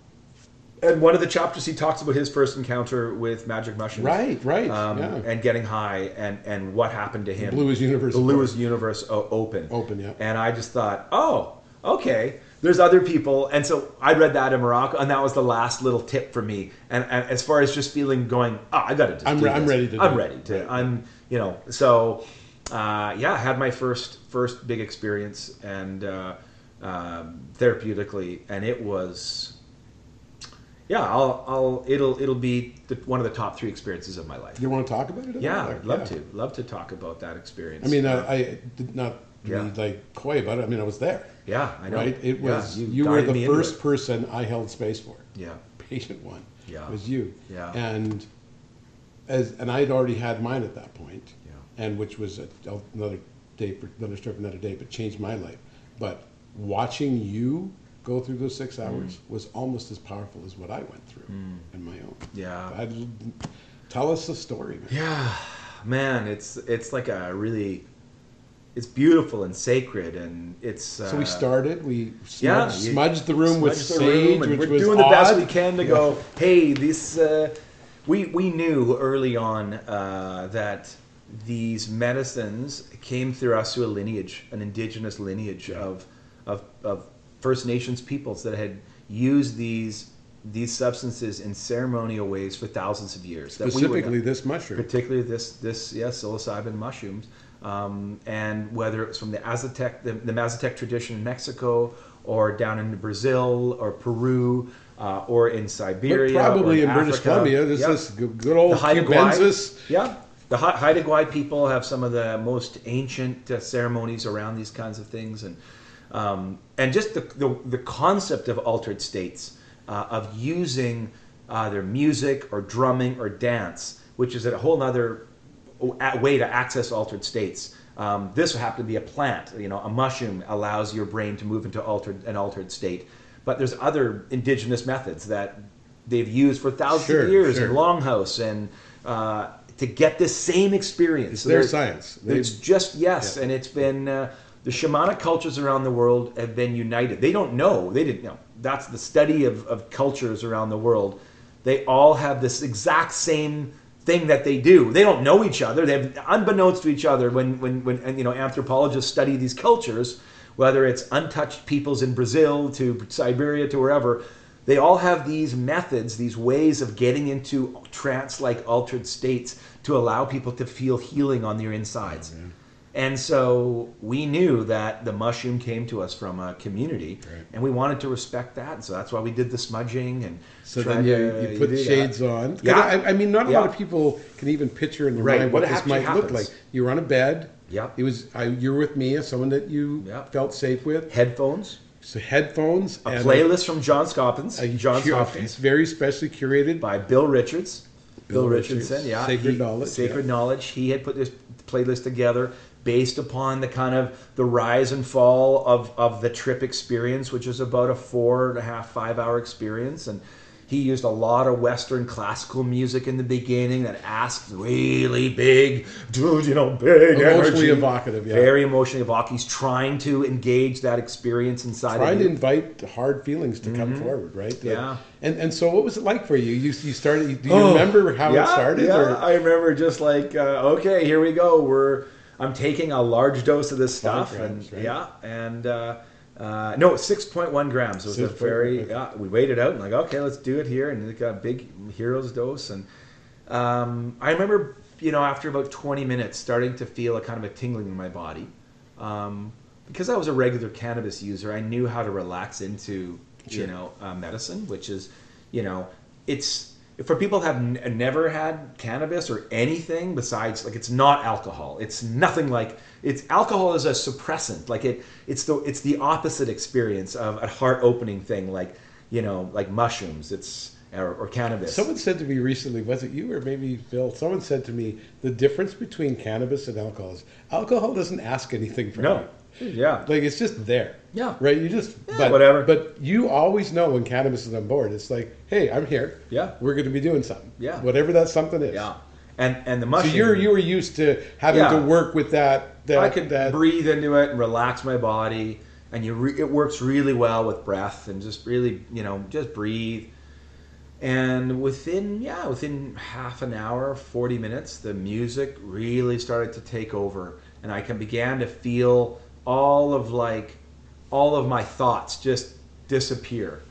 and one of the chapters he talks about his first encounter with magic mushrooms. Right, right, Um, yeah. And getting high and, and what happened to him. Blew his universe Blew his universe open. Open, yeah. And I just thought, oh, okay. There's other people. And so I read that in Morocco, and that was the last little tip for me. And, and as far as just feeling going, oh, I got to just I'm do re- I'm ready to I'm it. ready to. Right. I'm, you know, so uh, yeah, I had my first first big experience and uh, um, therapeutically, and it was yeah, I'll, I'll it'll it'll be the, one of the top three experiences of my life. You want to talk about it? Yeah. I'd love Yeah. to love to talk about that experience. I mean, I, I did not Yeah. be like coy about it. I mean, I was there, yeah, I know. right? It Yeah, was you, were the first person I held space for. Yeah, Patient one. Yeah. It was you. Yeah. And as and I had already had mine at that point. Yeah. And which was a, another day for another story for another day, but changed my life. But watching you go through those six Mm. hours was almost as powerful as what I went through in my own. Yeah. I'd, tell us the story, man. yeah, man, it's it's like a really it's beautiful and sacred, and it's uh, So we started. We smudged, yeah, smudged the room with the sage, room, and which we're doing the best we can to go. Hey, this uh, we we knew early on uh, that these medicines came through us through a lineage, an indigenous lineage of, of of First Nations peoples that had used these these substances in ceremonial ways for thousands of years. That we Specifically, this mushroom. particularly this this yes psilocybin mushrooms um, and whether it's from the Aztec the, the Mazatec tradition in Mexico or down in Brazil or Peru uh, or in Siberia, But probably or in British. Columbia, this Yep. is good old Cubensis. Yeah, the Ha- Haida Gwaii people have some of the most ancient uh, ceremonies around these kinds of things, and um, and just the, the the concept of altered states uh, of using either music or drumming or dance, which is a whole other way to access altered states. Um, this happened to be a plant. You know, a mushroom allows your brain to move into altered an altered state. But there's other indigenous methods that they've used for thousands Sure, of years sure. in Longhouse and uh, to get this same experience. It's So their science. They- It's just yes, Yeah. and it's been uh, the shamanic cultures around the world have been united. They don't know. They didn't know. That's the study of, of cultures around the world. They all have this exact same thing that they do. They don't know each other. They have unbeknownst to each other when when when and, you know anthropologists study these cultures, whether it's untouched peoples in Brazil to Siberia to wherever. They all have these methods, these ways of getting into trance-like altered states to allow people to feel healing on their insides. And so we knew that the mushroom came to us from a community, Right. and we wanted to respect that. And so that's why we did the smudging and So then you, to you put that. shades on. 'Cause Yeah. I, I mean, not a Yeah. lot of people can even picture in their Right, mind what what, this might look like. You were on a bed. Yeah. It was I, you were with me, as someone that you felt safe with. Headphones, So headphones, a playlist from Johns Hopkins, a, a John Hopkins, very specially curated. by Bill Richards. Bill, Bill Richardson, Richards. yeah. Sacred he- Knowledge, Sacred yeah. Knowledge. He had put this playlist together based upon the kind of the rise and fall of, of the trip experience, which is about a four and a half, five hour experience. And he used a lot of Western classical music in the beginning that asked really big, dude, you know, big Emotionally energy. evocative, yeah. Very emotionally evocative. He's trying to engage that experience inside Trying of to invite hard feelings to come forward, right? Mm-hmm. Yeah. And and so, what was it like for you? You you started. Do you remember how Oh, yeah, it started? Yeah, or- I remember just like, uh, okay, here we go. We're I'm taking a large dose of this stuff, grams, and right? yeah, and uh, uh, no, six point one grams was a very. Yeah, we weighed it out and like, okay, let's do it here, and it got a big hero's dose, and um, I remember, you know, after about twenty minutes, starting to feel a kind of a tingling in my body. Um, because I was a regular cannabis user, I knew how to relax into, Sure. you know, uh, medicine, which is, you know, it's for people who have n- never had cannabis or anything besides like it's not alcohol. It's nothing like it's alcohol is a suppressant. Like it, it's the it's the opposite experience of a heart opening thing. Like you know, like mushrooms. It's or, or cannabis. Someone said to me recently, was it you or maybe Phil? Someone said to me, the difference between cannabis and alcohol is alcohol doesn't ask anything from no, you. Yeah, Like it's just there. Yeah. Right. You just but whatever. But you always know when cannabis is on board. It's like, hey, I'm here. Yeah. We're going to be doing something. Yeah. Whatever that something is. yeah, and and the So you're you were used to having Yeah. to work with that. that I could that breathe into it and relax my body, and you re- it works really well with breath and just really you know just breathe. And within, yeah, within half an hour, 40 minutes, the music really started to take over. And I can began to feel all of like, all of my thoughts just disappear.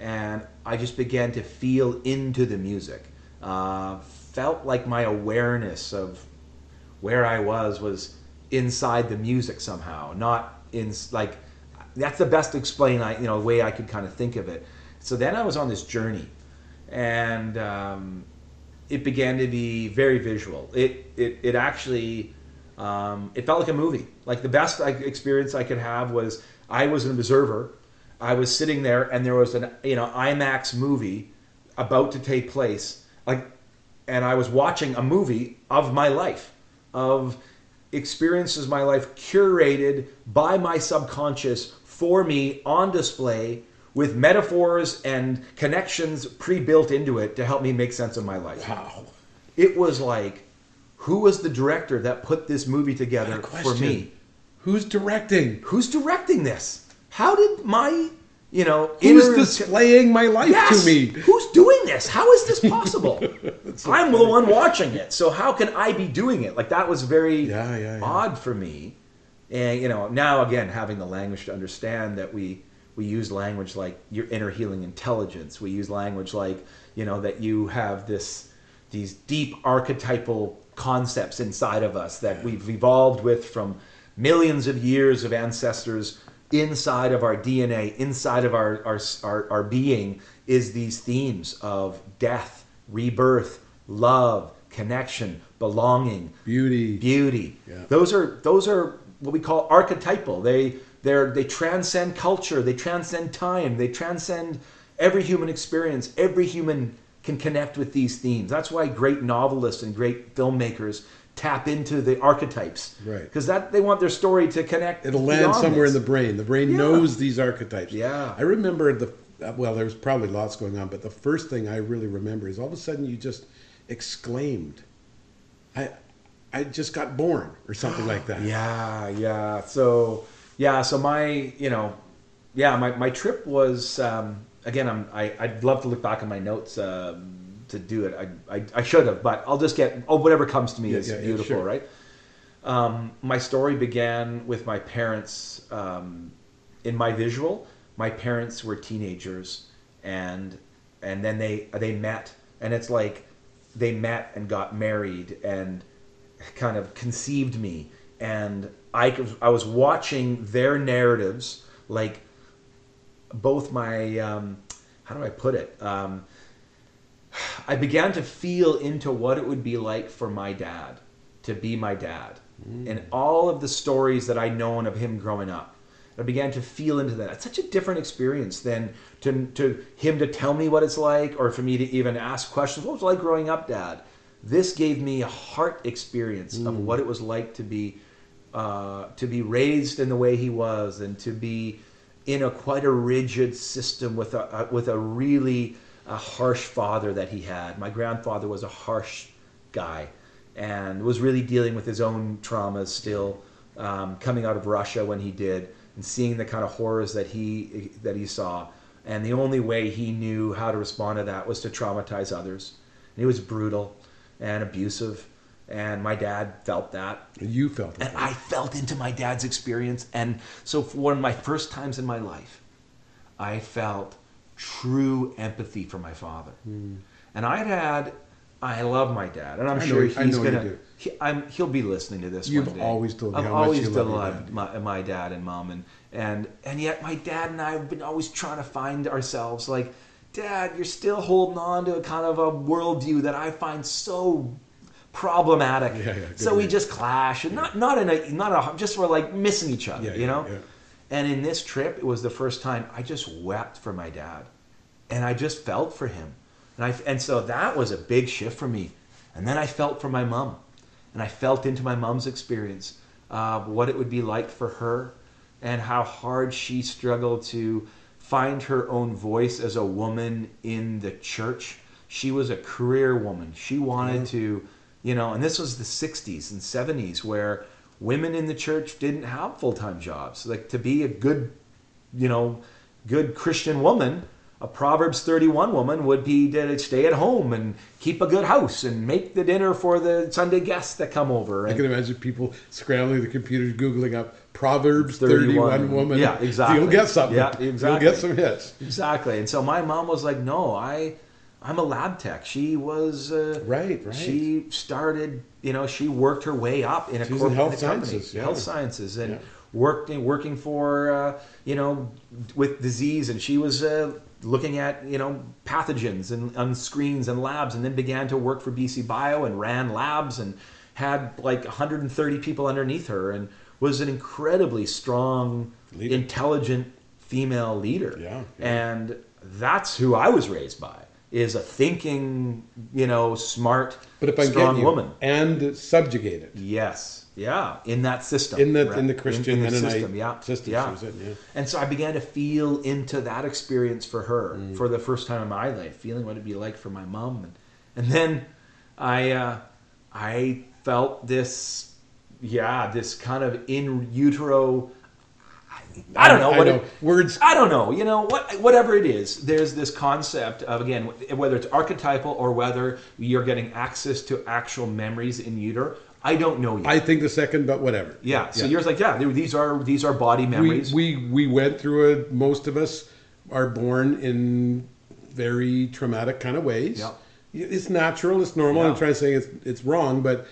And I just began to feel into the music. Uh, felt like my awareness of where I was was inside the music somehow, not in like that's the best explain I you know way I could kind of think of it. So then I was on this journey, and um, it began to be very visual. It it it actually um, it felt like a movie. Like the best experience I could have was I was an observer. I was sitting there, and there was an you know IMAX movie about to take place. Like, and I was watching a movie of my life, of experiences my life curated by my subconscious for me on display with metaphors and connections pre-built into it to help me make sense of my life. Wow. It was like who was the director that put this movie together for me? Who's directing? Who's directing this? How did my you know, who's inner... displaying my life yes! to me? Who's doing this? How is this possible? so I'm funny. the one watching it, so how can I be doing it? Like that was very yeah, yeah, yeah. odd for me. And you know, now again, having the language to understand that we we use language like your inner healing intelligence. We use language like you know that you have this these deep archetypal concepts inside of us that we've evolved with from millions of years of ancestors inside of our DNA, inside of our, our, our, our, being, is these themes of death, rebirth, love, connection, belonging, beauty. Beauty. Yeah. Those are those are what we call archetypal. They they they transcend culture, they transcend time, they transcend every human experience. Every human can connect with these themes. That's why great novelists and great filmmakers tap into the archetypes. Right. Because that they want their story to connect. It'll land somewhere this. in the brain. The brain yeah. knows these archetypes. Yeah. I remember the well, there's probably lots going on, but the first thing I really remember is all of a sudden you just exclaimed, "I, I just got born," or something like that. Yeah, yeah. So yeah, so my you know, yeah, my my trip was um, again. I'm I, I'd love to look back on my notes. Um, to do it. I, I, I, should have, but I'll just get oh whatever comes to me yeah, is yeah, beautiful, sure. right? Um, my story began with my parents. Um, in my visual, my parents were teenagers, and and then they they met, and it's like they met and got married and kind of conceived me, and I I was watching their narratives, like both my um, how do I put it? Um, I began to feel into what it would be like for my dad to be my dad mm. and all of the stories that I'd known of him growing up. I began to feel into that. It's such a different experience than to, to him to tell me what it's like or for me to even ask questions. What was it like growing up, Dad? This gave me a heart experience mm. of what it was like to be uh, to be raised in the way he was and to be in a quite a rigid system with a, with a really a harsh father that he had. My grandfather was a harsh guy and was really dealing with his own traumas still, um, coming out of Russia when he did, and seeing the kind of horrors that he that he saw. And the only way he knew how to respond to that was to traumatize others. And he was brutal and abusive. And my dad felt that. You felt it. And I felt into my dad's experience. And so, for one of my first times in my life, I felt true empathy for my father. Mm. And I'd had, I love my dad, and I'm I sure know, he's gonna. He, he'll be listening to this. You've one day. always told me I've how always much you still love my, my dad and mom, and and and yet my dad and I have been always trying to find ourselves. Like, Dad, you're still holding on to a kind of a worldview that I find so problematic. Yeah, yeah, so we just clash, and not not in a not a just we're like missing each other, you know. And in this trip, it was the first time I just wept for my dad and I just felt for him. And, I, and so that was a big shift for me. And then I felt for my mom. And I felt into my mom's experience, uh, what it would be like for her, and how hard she struggled to find her own voice as a woman in the church. She was a career woman. She wanted to, you know, and this was the 60s and 70s where women in the church didn't have full time jobs. Like to be a good, you know, good Christian woman, a Proverbs 31 woman would be to stay at home and keep a good house and make the dinner for the Sunday guests that come over. I can imagine people scrambling the computers, googling up Proverbs 31, 31. woman. Yeah, exactly. You'll get something. Yeah, exactly. You'll get some hits. exactly. And so my mom was like, "No, I, I'm a lab tech." She was uh, Right, right. She started, you know, she worked her way up in a was in corporate health company, sciences, yeah. health sciences, and Yeah. worked working for, uh, you know, with disease, and she was. Uh, looking at you know pathogens and on screens and labs and then began to work for bc bio and ran labs and had like 130 people underneath her and was an incredibly strong Leader. intelligent female leader Yeah, and that's who i was raised by is a thinking you know smart But if I strong woman and subjugated yes yeah in that system in the right? in the Christian in, in the system yeah system, yeah in, yeah. and so I began to feel into that experience for her Mm. for the first time in my life, feeling what it'd be like for my mom, and and then I uh, I felt this yeah this kind of in utero. I don't know I what know. it, Words. I don't know. You know what? Whatever it is, there's this concept of again, whether it's archetypal or whether you're getting access to actual memories in utero. I don't know yet. I think the second, but whatever. yeah. So yours like yeah, these are these are body memories. we we went through it. Most of us are born in very traumatic kind of ways. Yeah. It's natural. It's normal. I'm trying to say it's it's wrong, but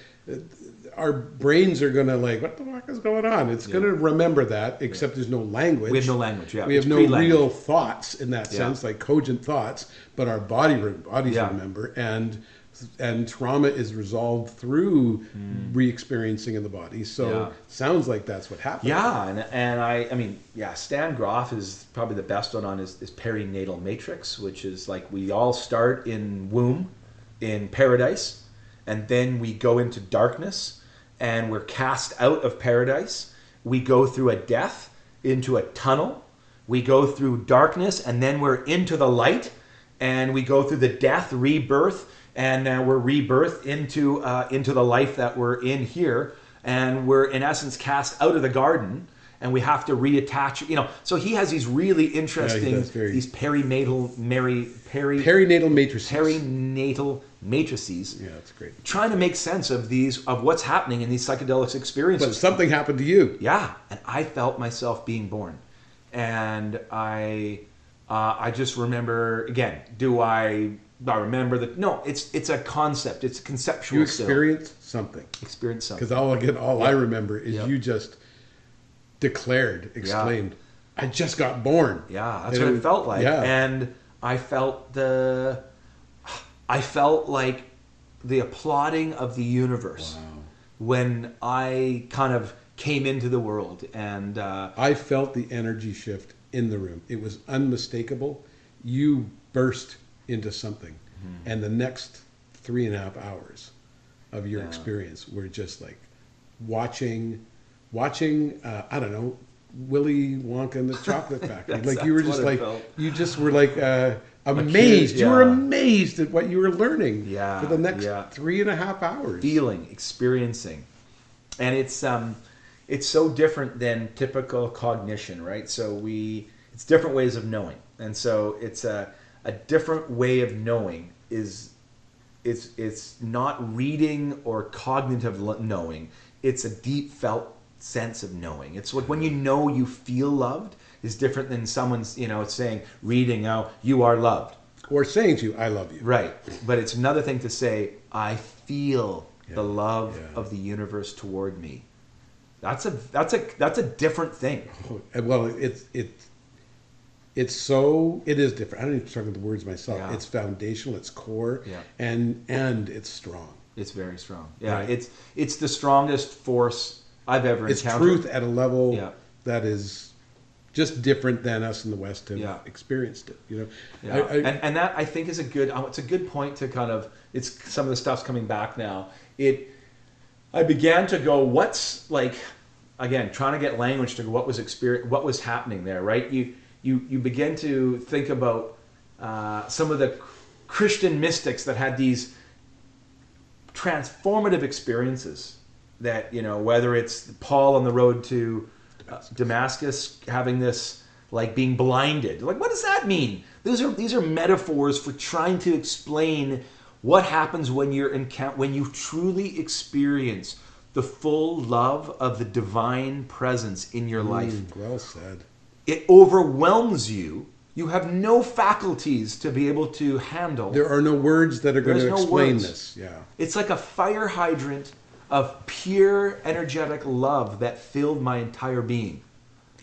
our brains are gonna like, what the fuck is going on? It's gonna remember that, except there's no language. We have no language, yeah. we have no pre-language. real thoughts in that Yeah. sense, like cogent thoughts. But our body bodies Yeah. remember, and and trauma is resolved through hmm. re-experiencing in the body. So. Yeah. sounds like that's what happened. Yeah, and, and I, I mean, yeah, Stan Grof is probably the best one on his, his perinatal matrix, which is like we all start in womb, in paradise, and then we go into darkness, and we're cast out of paradise. We go through a death into a tunnel. We go through darkness, and then we're into the light, and we go through the death, rebirth, and uh, we're rebirthed into uh, into the life that we're in here, and we're in essence cast out of the garden, and we have to reattach. You know, so he has these really interesting very- these perinatal, Mary, peri, Perinatal matrices. perinatal matrices, yeah, that's great. trying to make sense of these of what's happening in these psychedelics experiences. But something happened to you. Yeah, and I felt myself being born, and I, uh, I just remember again. Do I? I remember that. No, it's it's a concept. It's conceptual. You still. something. experience something. Because all again, all I remember is Yeah. you just declared, exclaimed, "I just got born." Yeah, that's And what it, was- felt like. Yeah, And I felt the I felt like the applauding of the universe Wow. when I kind of came into the world and uh, I felt the energy shift in the room. It was unmistakable. You burst into something, Mm-hmm. and the next three and a half hours of your Yeah. experience were just like watching, watching. Uh, I don't know. Willy Wonka and the Chocolate Factory. Like you were just like felt. you just were like uh, amazed. You were amazed at what you were learning Yeah, for the next yeah. three and a half hours. feeling, experiencing, and it's um, it's so different than typical cognition, right? So we it's different ways of knowing, and so it's a a different way of knowing is it's it's not reading or cognitive knowing. It's a deep felt sense of knowing. It's like when you know you feel loved is different than someone's you know saying reading oh you are loved or saying to you, "I love you." Right. But it's another thing to say, I feel the love yeah. of the universe toward me. That's a that's a that's a different thing. Oh, Well, it's it's it's so it is different. I don't even struggle with the words myself. Yeah. It's foundational, it's core, Yeah. and and it's strong. It's very strong. Yeah. Right. It's it's the strongest force I've ever It's encountered. truth at a level Yeah. that is just different than us in the West have Yeah. experienced it. You know, Yeah. I, I, and and that I think is a good. oh, It's a good point to kind of. It's some of the stuff's coming back now. It. I began to go. What's like, again, trying to get language to what was experience, what was happening there, right? You you you begin to think about uh, some of the Christian mystics that had these transformative experiences. That you know, whether it's Paul on the road to uh, Damascus having this like being blinded. Like, what does that mean? These are these are metaphors for trying to explain what happens when you're in when you truly experience the full love of the divine presence in your life. Mm, well said. It overwhelms you. You have no faculties to be able to handle. There are no words that are going to no explain words. this. Yeah. It's like a fire hydrant of pure energetic love that filled my entire being.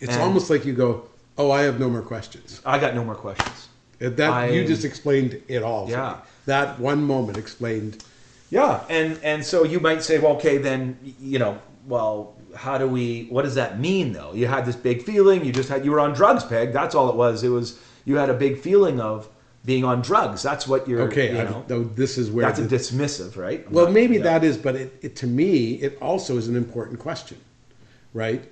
It's And- almost like you go, "Oh, I have no more questions." I got no more questions. That I- you just explained it all. Yeah. That one moment explained. Yeah, and and so you might say, well, okay, then you know, well, how do we? What does that mean, though? You had this big feeling. You just had you were on drugs, Peg. That's all it was. It was you had a big feeling of being on drugs. That's what you're. Okay, you I, know, though this is where that's a dismissive, right? Well, Not- maybe yeah. that is, but it, it to me, it also is an important question, right?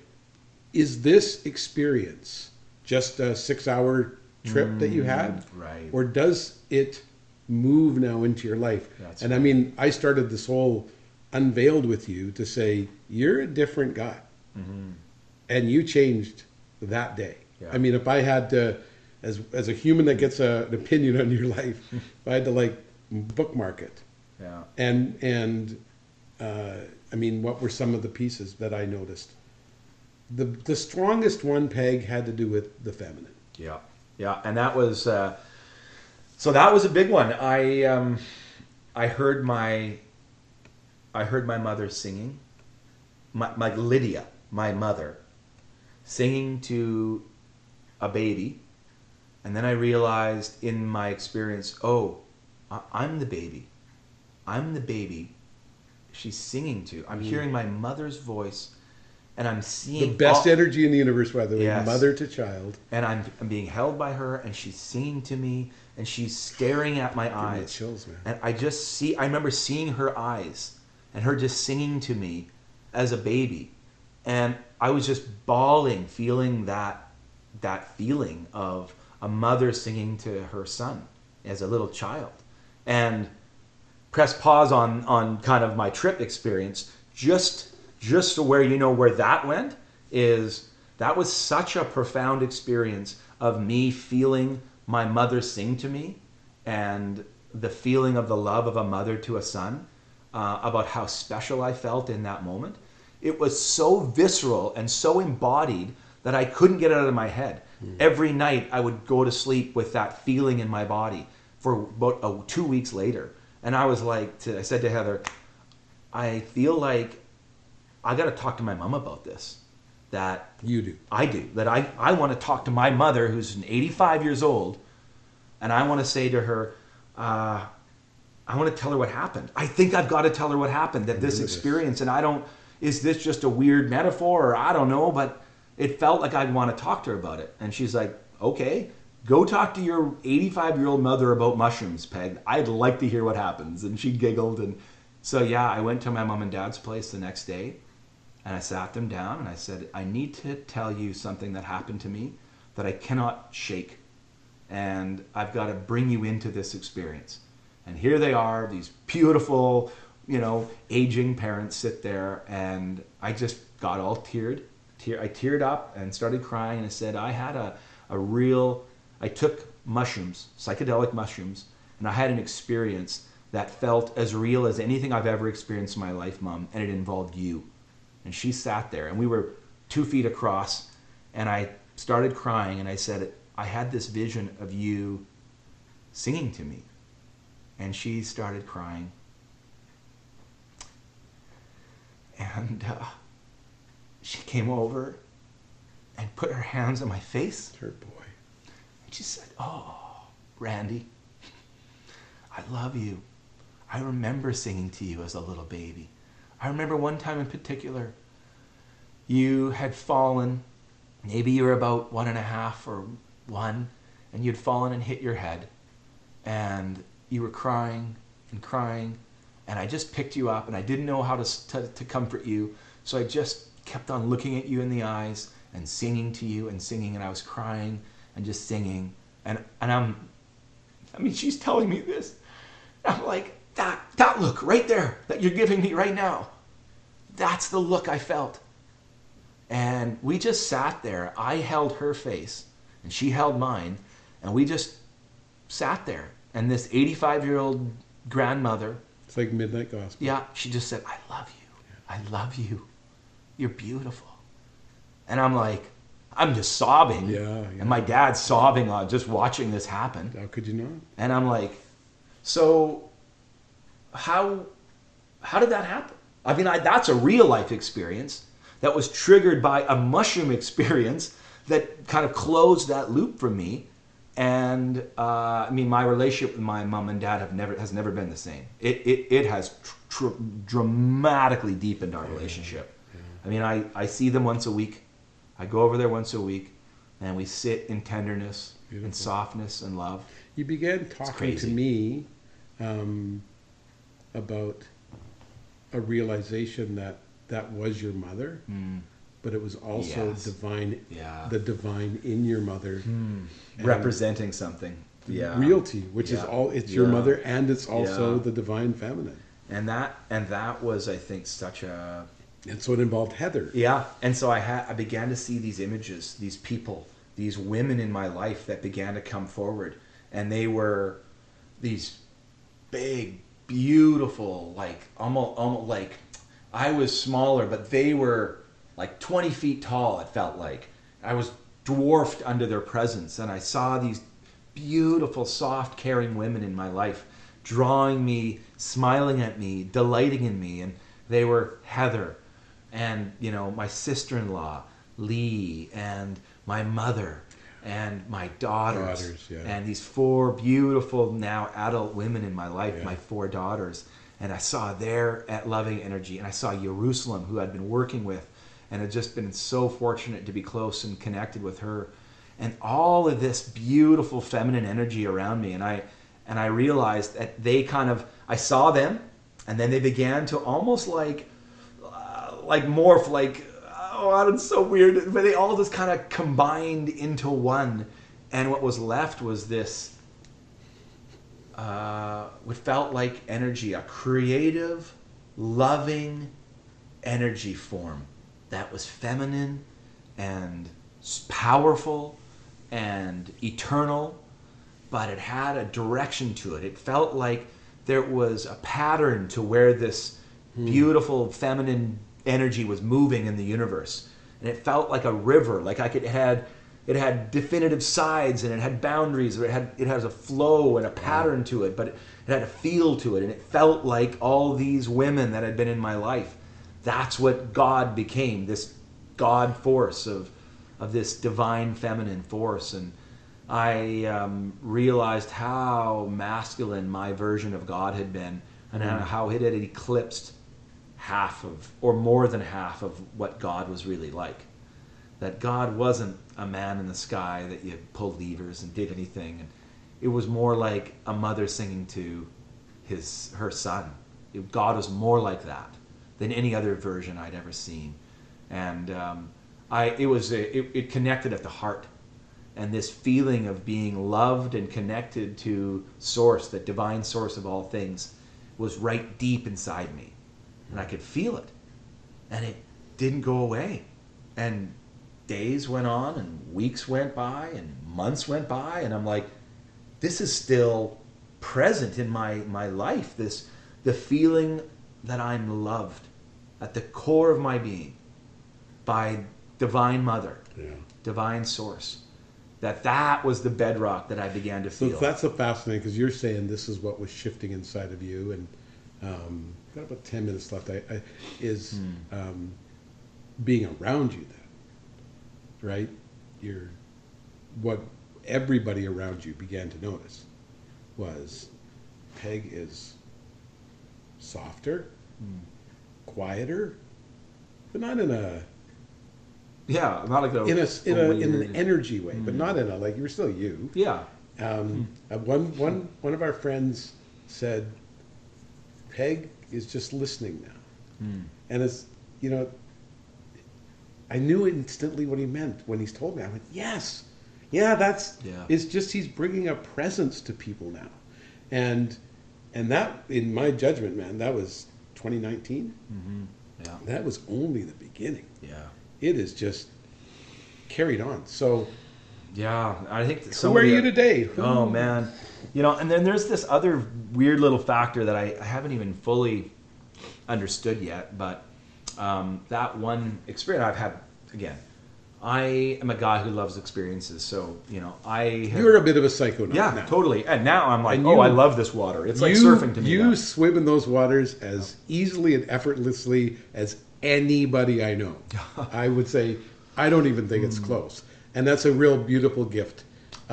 Is this experience just a six-hour trip that you had, Mm, right. or does it move now into your life? That's and I mean, I started this whole unveiled with you to say you're a different guy, and you changed that day. Yeah. I mean, if I had to, as as a human that gets a, an opinion on your life, if I had to like bookmark it Yeah. and and uh, I mean, what were some of the pieces that I noticed? The the strongest one peg had to do with the feminine. Yeah, yeah, and that was uh, so that was a big one. I um, I heard my I heard my mother singing, my, my Lydia, my mother, singing to a baby, and then I realized in my experience, oh, I'm the baby, I'm the baby. She's singing to. I'm mm. hearing my mother's voice, and I'm seeing The best all- energy in the universe, by the way, Yes. mother to child. and I'm, I'm being held by her and she's singing to me and she's staring at my Give me eyes chills, man. and i just see i remember seeing her eyes and her just singing to me as a baby and i was just bawling feeling that that feeling of a mother singing to her son as a little child. And press pause on on kind of my trip experience. Just just to where you know where that went is that was such a profound experience of me feeling my mother sing to me and the feeling of the love of a mother to a son uh, about how special i felt in that moment. It was so visceral and so embodied that i couldn't get it out of my head every night i would go to sleep with that feeling in my body for about two weeks later and i was like to, i said to heather i feel like i got to talk to my mom about this that You do. I do. That I, I want to talk to my mother, who's 85 years old, and I want to say to her, uh, I want to tell her what happened. I think I've got to tell her what happened, that this. experience, and I don't, is this just a weird metaphor, or I don't know, but it felt like I'd want to talk to her about it. And she's like, okay, go talk to your 85 year old mother about mushrooms, Peg. I'd like to hear what happens. And she giggled. And so, yeah, I went to my mom and dad's place the next day. And I sat them down and I said, I need to tell you something that happened to me that I cannot shake. And I've got to bring you into this experience. And here they are, these beautiful, you know, aging parents sit there. And I just got all teared. Tear, I teared up and started crying. And I said, I had a, a real, I took mushrooms, psychedelic mushrooms, and I had an experience that felt as real as anything I've ever experienced in my life, Mom. And it involved you and she sat there and we were two feet across and i started crying and i said i had this vision of you singing to me and she started crying and uh, she came over and put her hands on my face Her boy. and she said, Oh, Randy, I love you. I remember singing to you as a little baby. I remember one time in particular, you had fallen, maybe you were about one and a half or one, and you'd fallen and hit your head. And you were crying and crying, and I just picked you up, and I didn't know how to, to, to comfort you. So I just kept on looking at you in the eyes and singing to you and singing, and I was crying and just singing. And, and I'm, I mean, she's telling me this. I'm like, that, that look right there that you're giving me right now, that's the look I felt. And we just sat there. I held her face and she held mine, and we just sat there. And this 85 year old grandmother, It's like midnight gospel. yeah, she just said, I love you. I love you. You're beautiful. And I'm like, I'm just sobbing. Yeah, yeah. And my dad's sobbing on just watching this happen. How could you not? And I'm like, so how how did that happen? I mean, I, that's a real life experience that was triggered by a mushroom experience that kind of closed that loop for me. And uh, I mean, my relationship with my mom and dad have never has never been the same. It it, it has tr- tr- dramatically deepened our relationship. I mean, I, I see them once a week. I go over there once a week, and we sit in tenderness and softness and love. You began talking to me um, about a realization that that was your mother, but it was also Yes. divine. Yeah. The divine in your mother. And representing something. Yeah. realty, which is all. It's your mother, and it's also Yeah. the divine feminine. And that and that was I think such a And so it involved Heather. yeah. And so I had I began to see these images, these people, these women in my life that began to come forward, and they were these big, beautiful, like almost almost like I was smaller, but they were like 20 feet tall. It felt like I was dwarfed under their presence, and I saw these beautiful, soft, caring women in my life, drawing me, smiling at me, delighting in me, and they were Heather, and you know my sister-in-law Lee, and my mother, and my daughters, Daughters, yeah. and these four beautiful now adult women in my life, Yeah. my four daughters, and I saw their uh, loving energy, and I saw Jerusalem, who I'd been working with, and had just been so fortunate to be close and connected with her, and all of this beautiful feminine energy around me, and I, and I realized that they kind of, I saw them, and then they began to almost like, like morph, like, oh, it's so weird, but they all just kind of combined into one, and what was left was this uh, what felt like energy, a creative, loving energy form that was feminine and powerful and eternal, but it had a direction to it. It felt like there was a pattern to where this beautiful feminine energy was moving in the universe. And it felt like a river, like I could, it had it had definitive sides and it had boundaries, or it had it has a flow and a pattern to it, but it, it had a feel to it, and it felt like all these women that had been in my life. That's what God became, this God force of of this divine feminine force, and I um, realized how masculine my version of God had been, and how it had eclipsed half of, or more than half of what God was really like. That God wasn't a man in the sky that you pull levers and did anything, and it was more like a mother singing to his her son. It- God was more like that than any other version I'd ever seen, and um, I it was a, it, it connected at the heart, and this feeling of being loved and connected to Source, the divine source of all things, was right deep inside me, and I could feel it, and it didn't go away, and days went on and weeks went by and months went by and i'm like this is still present in my my life this the feeling that i'm loved at the core of my being by divine mother Yeah. divine source that that was the bedrock that i began to feel. So that's so fascinating because you're saying this is what was shifting inside of you, and um, got about ten minutes left. I, I is Hmm. um, being around you. Then, right? You're what everybody around you began to notice was Peg is softer, Hmm. quieter, but not in a yeah not like a, in a in, a, in an energy way, Hmm. but not in a like you're still you. yeah Um, uh, one, one, one of our friends said, Peg is just listening now. Hmm. And it's, you know, I knew instantly what he meant when he's told me. I went, yes, yeah, that's, Yeah. it's just he's bringing a presence to people now. And, and that, in my judgment, man, that was 2019. yeah That was only the beginning yeah it is just carried on. So Yeah, I think Who are you today? Oh man, you know, and then there's this other weird little factor that I, I haven't even fully understood yet. But um, that one experience I've had again, I am a guy who loves experiences. So you know, I have, You're a bit of a psychonaut. yeah, now. totally. And now I'm like, And oh, I love this water. It's like you, surfing to me. You now. swim in those waters as easily and effortlessly as anybody I know. I would say I don't even think it's close, and that's a real beautiful gift.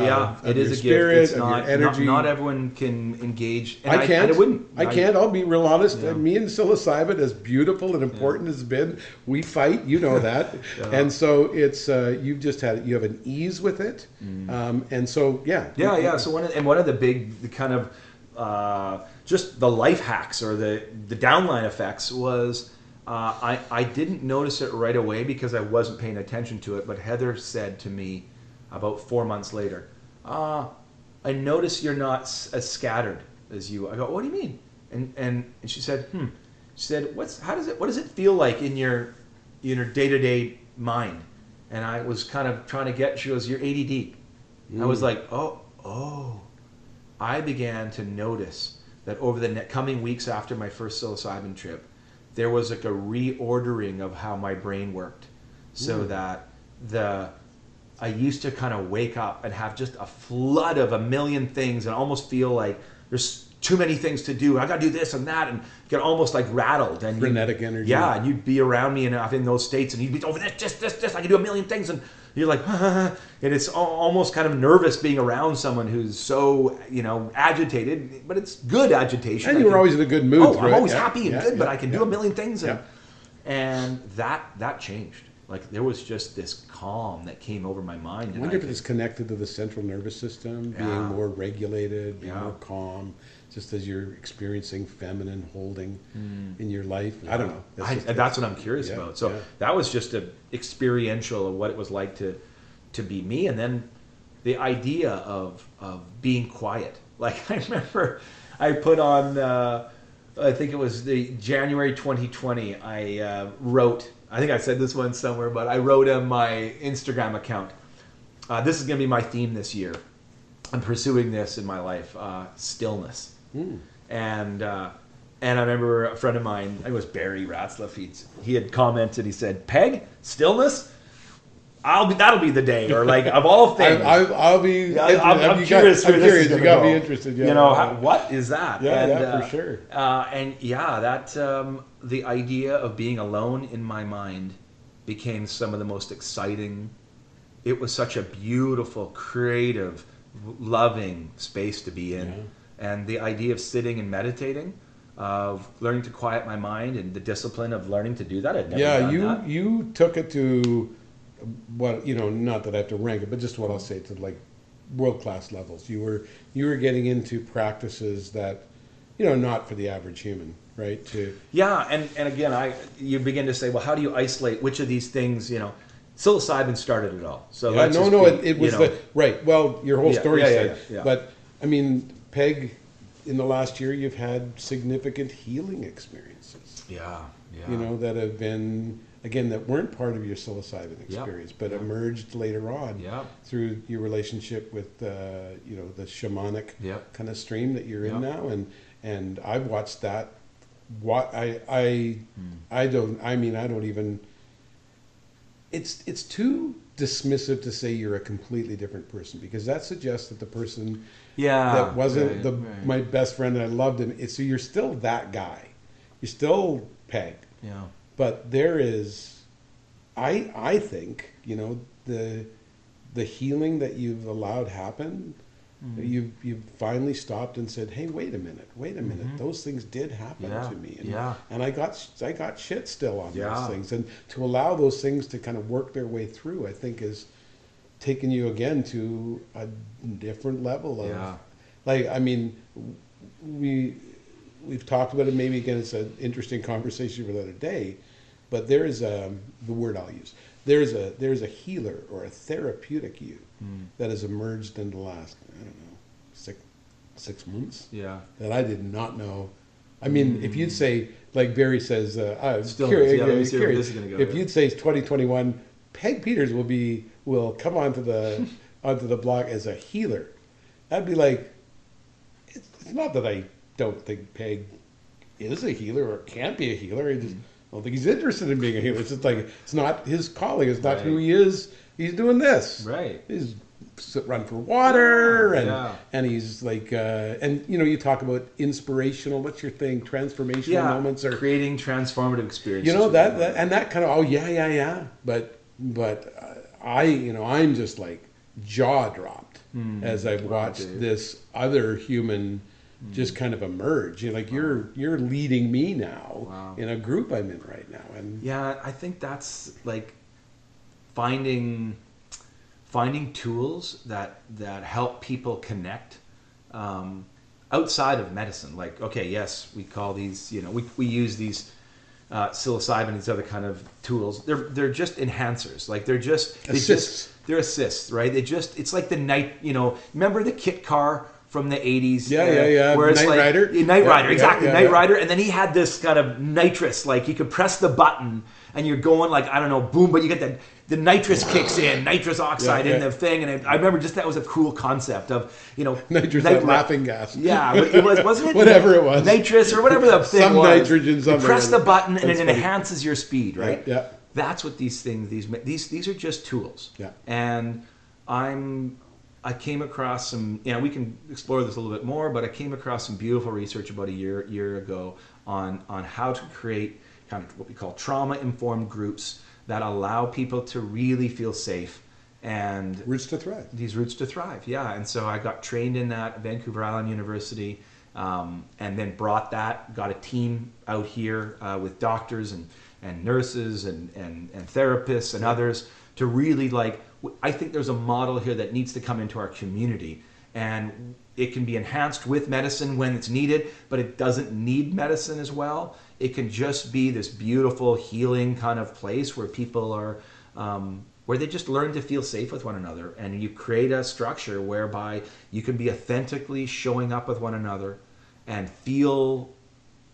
Yeah, of it is your a spirit, gift. It's not, energy. not not everyone can engage. And I can't. I, wouldn't. I can't. I'll be real honest. Yeah. Me and psilocybin, as beautiful and important as it's been, we fight. You know that, and so it's uh, you've just had you have an ease with it, um, and so yeah, Mm. Yeah, yeah. So one of, and one of the big the kind of uh, just the life hacks or the the downline effects was uh, I I didn't notice it right away because I wasn't paying attention to it. But Heather said to me about four months later, uh, "I notice you're not s- as scattered as you." I go, "What do you mean?" And and, and she said, "Hmm." She said, "What's how does it what does it feel like in your in your day to day mind?" And I was kind of trying to get. She goes, "You're 80 deep." I was like, "Oh, oh." I began to notice that over the ne- coming weeks after my first psilocybin trip, there was like a reordering of how my brain worked, so that the I used to kind of wake up and have just a flood of a million things and almost feel like there's too many things to do. I got to do this and that, and get almost like rattled and Frenetic energy. Yeah, and you'd be around me and I'm uh, in those states, and you'd be over this, this, this, this. I can do a million things, and you're like, and it's al- almost kind of nervous being around someone who's so you know agitated, but it's good agitation. and you were always in a good mood. Oh, I'm it. always Yeah, happy and yeah, good, but I can yeah. do a million things, and Yeah. and that that changed. Like there was just this calm that came over my mind. I wonder I if it's connected to the central nervous system, being Yeah. more regulated, being Yeah. more calm, just as you're experiencing feminine holding in your life. I don't know. Hmm. I, that's what I'm curious Yeah, about. So yeah. that was just a experiential of what it was like to to be me, and then the idea of of being quiet. Like I remember, I put on. Uh, I think it was the January 2020. I uh, wrote. I think I said this one somewhere, but I wrote on my Instagram account. Uh, this is going to be my theme this year. I'm pursuing this in my life. Uh, stillness and uh, and I remember a friend of mine, I think it was Barry Ratzlaff. He had commented. He said, "Peg, stillness. I'll be that'll be the day." Or like of all things. I, I'll be. Yeah, I'm, I'm curious. Got, I'm curious. You got go. be interested. Yeah, you know, how, what is that? Yeah, and, yeah, uh, for sure. Uh, and yeah, that um, the idea of being alone in my mind became some of the most exciting. It was such a beautiful, creative, loving space to be in, Yeah. and the idea of sitting and meditating, of learning to quiet my mind, and the discipline of learning to do that. I'd never yeah, you that. you took it to what you know. Not that I have to rank it, but just what I'll say to like world class levels. You were you were getting into practices that you know not for the average human, right? To Yeah, and, and again, I you begin to say, well, how do you isolate which of these things? You know, psilocybin started it all. So yeah, no, no, it, it was know, the right. Well, your whole Yeah, story yeah, yeah. but I mean, Peg, in the last year, you've had significant healing experiences. yeah, yeah, you know, that have been again that weren't part of your psilocybin experience, but Yeah. emerged later on Yeah. through your relationship with uh, you know the shamanic kind of stream that you're in now, and and I've watched that. What I I Hmm. I don't I mean I don't even. It's it's too dismissive to say you're a completely different person because that suggests that the person yeah. that wasn't right, the right. my best friend and I loved him. It's, so you're still that guy. You're still Peg, yeah, but there is, I I think you know the the healing that you've allowed happen. Mm-hmm. You've you've finally stopped and said, "Hey, wait a minute, wait a minute. Those things did happen Mm-hmm. Yeah, to me, and, yeah. and I got I got shit still on Yeah. those things, and to allow those things to kind of work their way through, I think is taking you again to a different level of Yeah. like I mean we we've talked about it maybe again it's an interesting conversation for another day but there is a the word I'll use there's a there's a healer or a therapeutic you Hmm. that has emerged in the last I don't know six six months yeah. that I did not know. I mean, if you'd say, like Barry says, uh, I'm Still, curi- yeah, let me see where curious. this is gonna go, If yeah. you'd say 2021, Peg Peters will be will come onto the onto the block as a healer, I'd be like, it's, it's not that I don't think Peg is a healer or can't be a healer. I just don't think he's interested in being a healer. It's just like it's not his calling. It's not who he is. He's doing this. Right. He's run for water and Yeah. and he's like uh, and you know you talk about inspirational. What's your thing? Transformational Yeah, moments or creating transformative experiences. you know that, that and that kind of oh yeah yeah yeah but but uh, i you know i'm just like jaw dropped as i've watched this other human just kind of emerge you know like you're you're leading me now Wow. in a group i'm in right now and Yeah, I think that's like finding finding tools that that help people connect um, outside of medicine. Like, okay, yes, we call these, you know, we, we use these uh, psilocybin, these other kind of tools. They're they're just enhancers. Like they're just they Assists. just they're assists, right? They just it's like the night, you know. Remember the kit car from the '80s? Yeah, yeah, yeah. Where it's Knight like, Rider? Yeah, Knight Yeah, Rider, exactly. yeah, yeah. Rider, and then he had this kind of nitrous, like you could press the button and you're going like I don't know, boom, but you get the the nitrous kicks in, nitrous oxide in the thing, and it, I remember just that was a cool concept of you know nitrous laughing gas Yeah, but it was wasn't it Whatever it was. nitrous or whatever the thing Some was. nitrogen, You press the button and That's it funny. enhances your speed, right? yeah That's what these things these these these are just tools. Yeah. And I'm I came across some yeah, we can explore this a little bit more, but I came across some beautiful research about a year year ago on on how to create kind of what we call trauma informed groups that allow people to really feel safe and roots to thrive. These roots to thrive yeah. And so i got trained in that at vancouver island university um, and then brought that got a team out here uh, with doctors and, and nurses and, and, and therapists and others to really like i think there's a model here that needs to come into our community. And it can be enhanced with medicine when it's needed but it doesn't need medicine as well. It can just be this beautiful healing kind of place where people are um, where they just learn to feel safe with one another. And you create a structure whereby you can be authentically showing up with one another and feel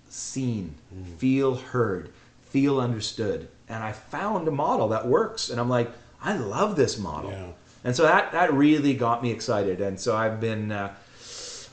seen feel heard feel understood. And i found a model that works. And i'm like i love this model Yeah. and so that that really got me excited and so i've been uh,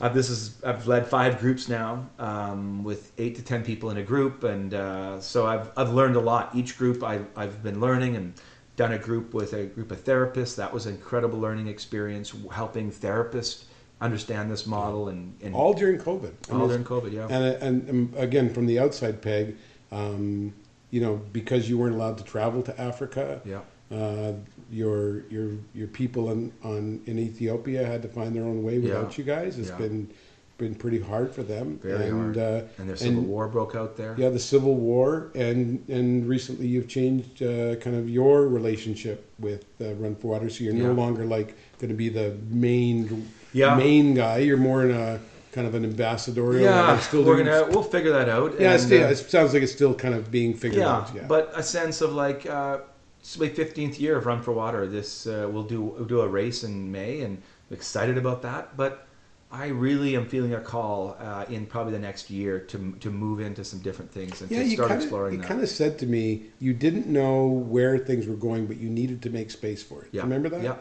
I've, this is I've led five groups now um, with eight to ten people in a group, and uh, so I've I've learned a lot. Each group I, I've been learning and done a group with a group of therapists. That was an incredible learning experience, helping therapists understand this model and, and all during covid I all mean, during COVID. Yeah, And, and, and again, from the outside peg, um, you know, because you weren't allowed to travel to Africa, yeah, uh, your your your people in on in Ethiopia had to find their own way without Yeah. you guys. It's Yeah. been been pretty hard for them. very and, hard. Uh, and their civil and- war broke out there. yeah, the Civil War, and and recently you've changed uh, kind of your relationship with uh, Run for Water, so you're no longer like going to be the main Yeah. main guy. You're more in a kind of an ambassadorial. Yeah, still we're doing- gonna we'll figure that out. Yeah, and, still, uh, it sounds like it's still kind of being figured yeah, out. Yeah, but a sense of like uh, it's my 15th year of Run for Water. This uh, we'll do we'll do a race in May, and I'm excited about that. But I really am feeling a call uh, in probably the next year to to move into some different things and yeah, to start kind of exploring you kind of said to me you didn't know where things were going, but you needed to make space for it. yeah, Remember that? Yeah.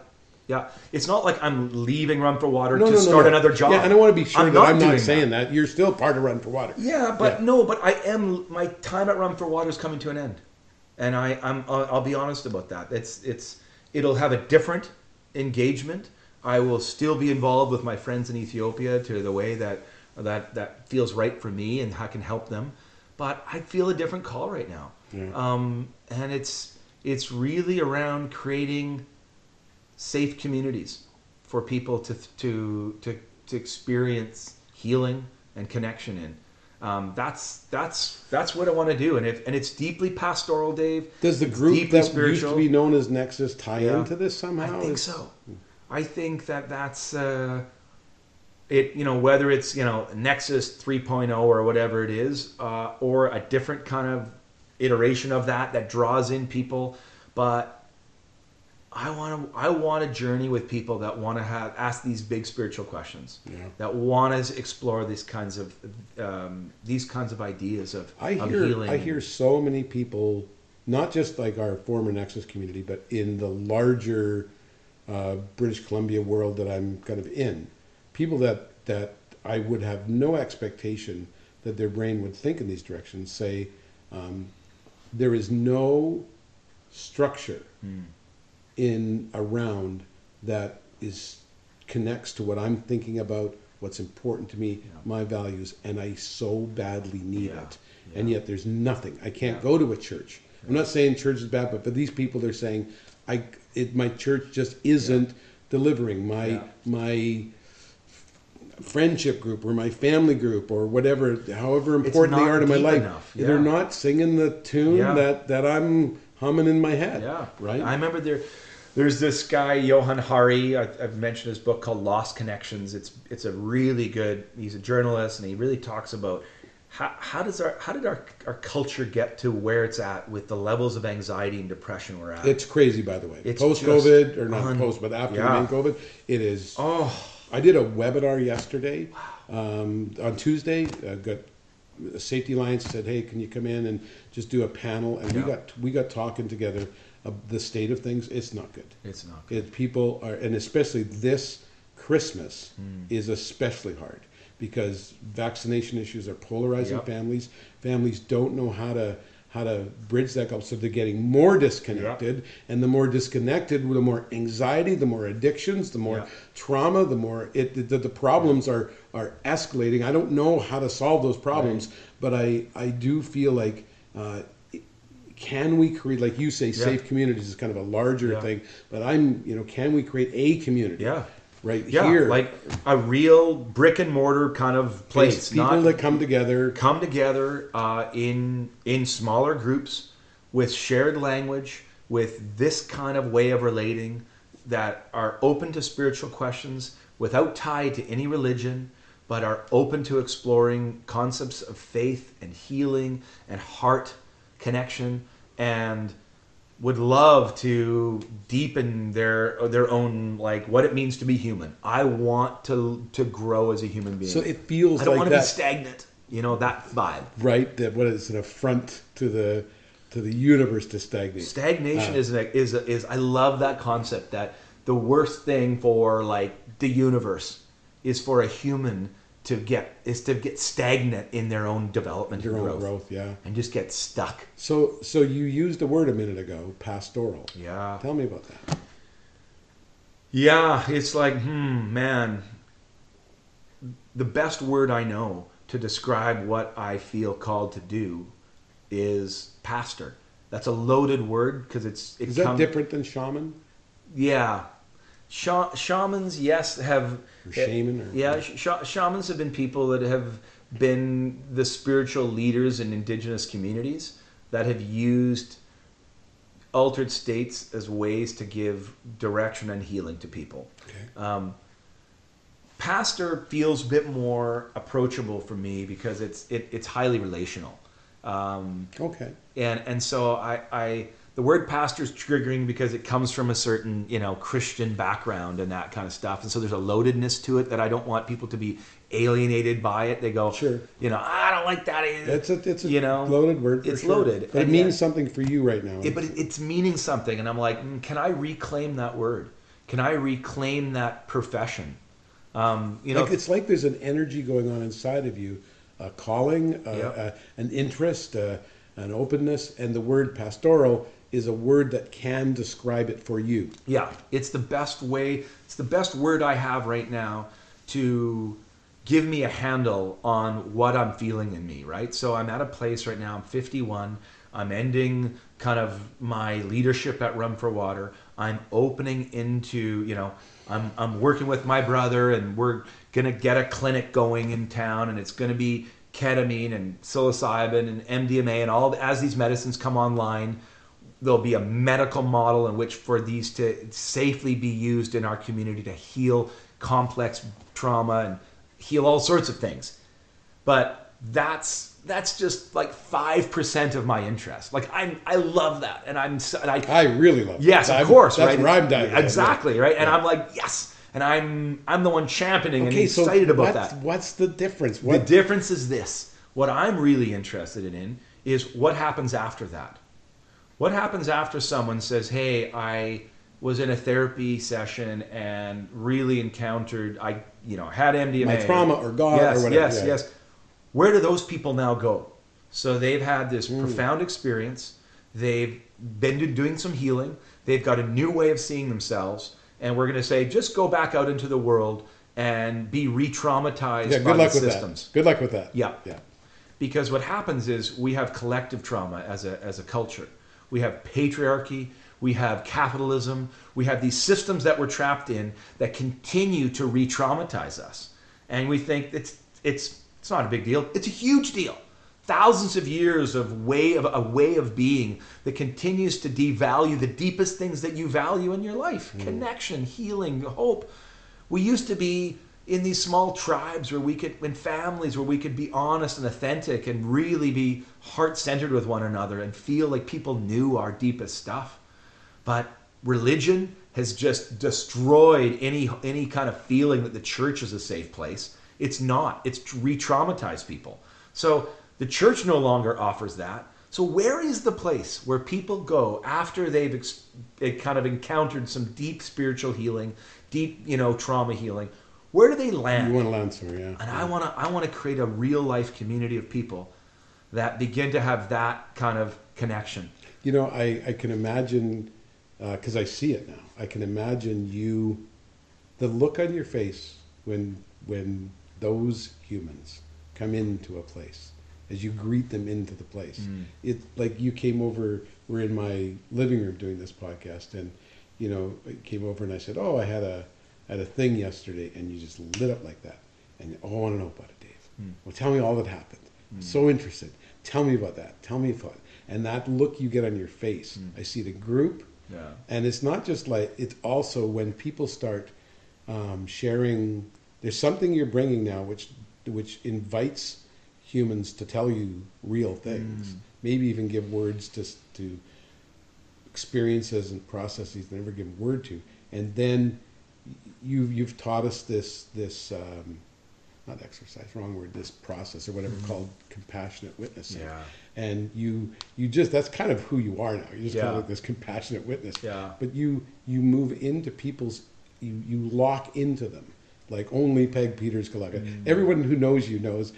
Yeah, it's not like I'm leaving Run for Water No, to no, start no. another job. Yeah, and I want to be sure I'm that I'm not saying that. You're still part of Run for Water. Yeah, but Yeah. no, but I am. My time at Run for Water is coming to an end, and I, I'm. I'll, be honest about that. It's it's. It'll have a different engagement. I will still be involved with my friends in Ethiopia to the way that that that feels right for me and I can help them. But I feel a different call right now, Yeah. um, and it's it's really around creating safe communities for people to to to, to experience healing and connection in. Um, that's that's that's what I want to do, and if and it's deeply pastoral, Dave. Does the group deeply that used to be known as Nexus tie Yeah. into this somehow? I think Is- so. I think that that's uh, it. You know, whether it's you know Nexus 3.0 or whatever it is, uh, or a different kind of iteration of that that draws in people. But I want to. I want to journey with people that want to have ask these big spiritual questions. Yeah. That want to explore these kinds of um, these kinds of ideas of, I of hear healing. I hear so many people, not just like our former Nexus community, but in the larger uh, British Columbia world that I'm kind of in. People that that I would have no expectation that their brain would think in these directions say um, there is no structure in around that is connects to what I'm thinking about, what's important to me, my values, and I so badly need Yeah. it. And yet there's nothing. I can't Yeah. go to a church. I'm not saying church is bad, but for these people, they're saying, I it, my church just isn't delivering my Yeah. my friendship group or my family group or whatever, however important they are to my life. They're not singing the tune Yeah. that that I'm humming in my head. Yeah, right. I remember there. There's this guy Johann Hari. I- I've mentioned his book called Lost Connections. It's it's a really good. He's a journalist, and he really talks about how, how does our how did our our culture get to where it's at with the levels of anxiety and depression we're at. It's crazy, by the way. It's Post COVID, or not un- post, but after Yeah. COVID, it is. oh, I did a webinar yesterday um, on Tuesday. I got a Safety Alliance said, "Hey, can you come in and just do a panel?" And we got we got talking together of the state of things. It's not good. it's not good. It, people are, and especially this Christmas Hmm. is especially hard because vaccination issues are polarizing Yep. families. Families don't know how to how to bridge that gap, so they're getting more disconnected, and the more disconnected, the more anxiety, the more addictions, the more Yeah. trauma, the more it the, the problems are are escalating. I don't know how to solve those problems, but I I do feel like. Uh, can we create, like you say, safe communities is kind of a larger Yeah. thing, but I'm, you know, can we create a community? Yeah. Right Yeah, here. like a real brick and mortar kind of place. It's people not, that come together. come together uh, in in smaller groups with shared language, with this kind of way of relating that are open to spiritual questions without tie to any religion, but are open to exploring concepts of faith and healing and heart connection and would love to deepen their their own like what it means to be human. I want to to grow as a human being. So it feels I don't like want to be that, stagnant. You know that vibe. right? That what is an affront to the to the universe to stagnate. Stagnation Uh, is a, is a, is I love that concept that the worst thing for like the universe is for a human to get is to get stagnant in their own development your and own growth, growth, yeah. and just get stuck. So so you used a word a minute ago, pastoral. Yeah. Tell me about that. Yeah, it's like, hmm, man. The best word I know to describe what I feel called to do is pastor. That's a loaded word because it's it Is that different than shaman? Yeah, shamans, yes, have Or shaman or- yeah, sh- shamans have been people that have been the spiritual leaders in indigenous communities that have used altered states as ways to give direction and healing to people. Okay. Um, pastor feels a bit more approachable for me because it's it, it's highly relational. Um, Okay. and and so I, I the word pastor is triggering because it comes from a certain you know Christian background and that kind of stuff, and so there's a loadedness to it that I don't want people to be alienated by it. They go, Sure. you know, I don't like that. It's a it's a you know loaded word. For it's sure. loaded, But it and means something for you right now. it, but it's meaning something, and I'm like, mm, can I reclaim that word? Can I reclaim that profession? Um, you know, like it's like there's an energy going on inside of you, a calling, a, Yep. a, an interest, a, an openness, and the word pastoral is a word that can describe it for you. Yeah, it's the best way. It's the best word I have right now to give me a handle on what I'm feeling in me. Right. So I'm at a place right now. I'm 51. I'm ending kind of my leadership at Run for Water. I'm opening into you know. I'm I'm working with my brother, and we're gonna get a clinic going in town, and it's gonna be ketamine and psilocybin and MDMA and all as these medicines come online there'll be a medical model in which for these to safely be used in our community to heal complex trauma and heal all sorts of things but that's that's just like 5% of my interest like i'm i love that and i'm so- and i I really love. yes of I'm- course That's right where I'm diving. exactly right and Yeah. i'm like yes and i'm i'm the one championing Okay, and so excited about that What's the difference? what? the difference is this. What I'm really interested in is what happens after that. What happens after someone says, "Hey, I was in a therapy session and really encountered I you know had MDMA My trauma or God yes, or whatever, yes yeah. yes where do those people now go so they've had this Mm. profound experience they've been doing some healing they've got a new way of seeing themselves and we're going to say just go back out into the world and be re-traumatized Yeah, by good luck the with systems that. Good luck with that. Yeah. Yeah. because what happens is we have collective trauma as a, as a culture. We have patriarchy, we have capitalism, we have these systems that we're trapped in that continue to re traumatize us. And we think it's, it's, it's not a big deal, it's a huge deal. Thousands of years of way of a way of being that continues to devalue the deepest things that you value in your life hmm. connection, healing, hope. We used to be in these small tribes where we could, in families where we could be honest and authentic and really be heart centered with one another and feel like people knew our deepest stuff. But religion has just destroyed any any kind of feeling that the church is a safe place. It's not. It's re-traumatized people. So the church no longer offers that. So where is the place where people go after they've ex- kind of encountered some deep spiritual healing, deep you know trauma healing? Where do they land? You want to land somewhere, yeah. And I want to I want to create a real life community of people that begin to have that kind of connection. You know, I, I can imagine, uh, because I see it now, I can imagine you, the look on your face when, when those humans come into a place, as you greet them into the place. Mm. It like you came over, we're in my living room doing this podcast, and, you know, I came over and I said, oh, I had a, Had a thing yesterday, and you just lit up like that. And, oh, I want to know about it, Dave. Hmm. Well, tell me all that happened. Hmm. So interested. Tell me about that. Tell me about it. And that look you get on your face, hmm. I see the group, Yeah. and it's not just like it's also when people start um, sharing. There's something you're bringing now, which which invites humans to tell you real things. Maybe even give words to to experiences and processes they never give word to, and then you you've taught us this this. Um, not exercise, wrong word. This process or whatever called compassionate witnessing, Yeah. and you you just that's kind of who you are now. You're just kind of like this compassionate witness. Yeah. But you you move into people's you you lock into them like only Peg Peters could lock it. Mm. Everyone who knows you knows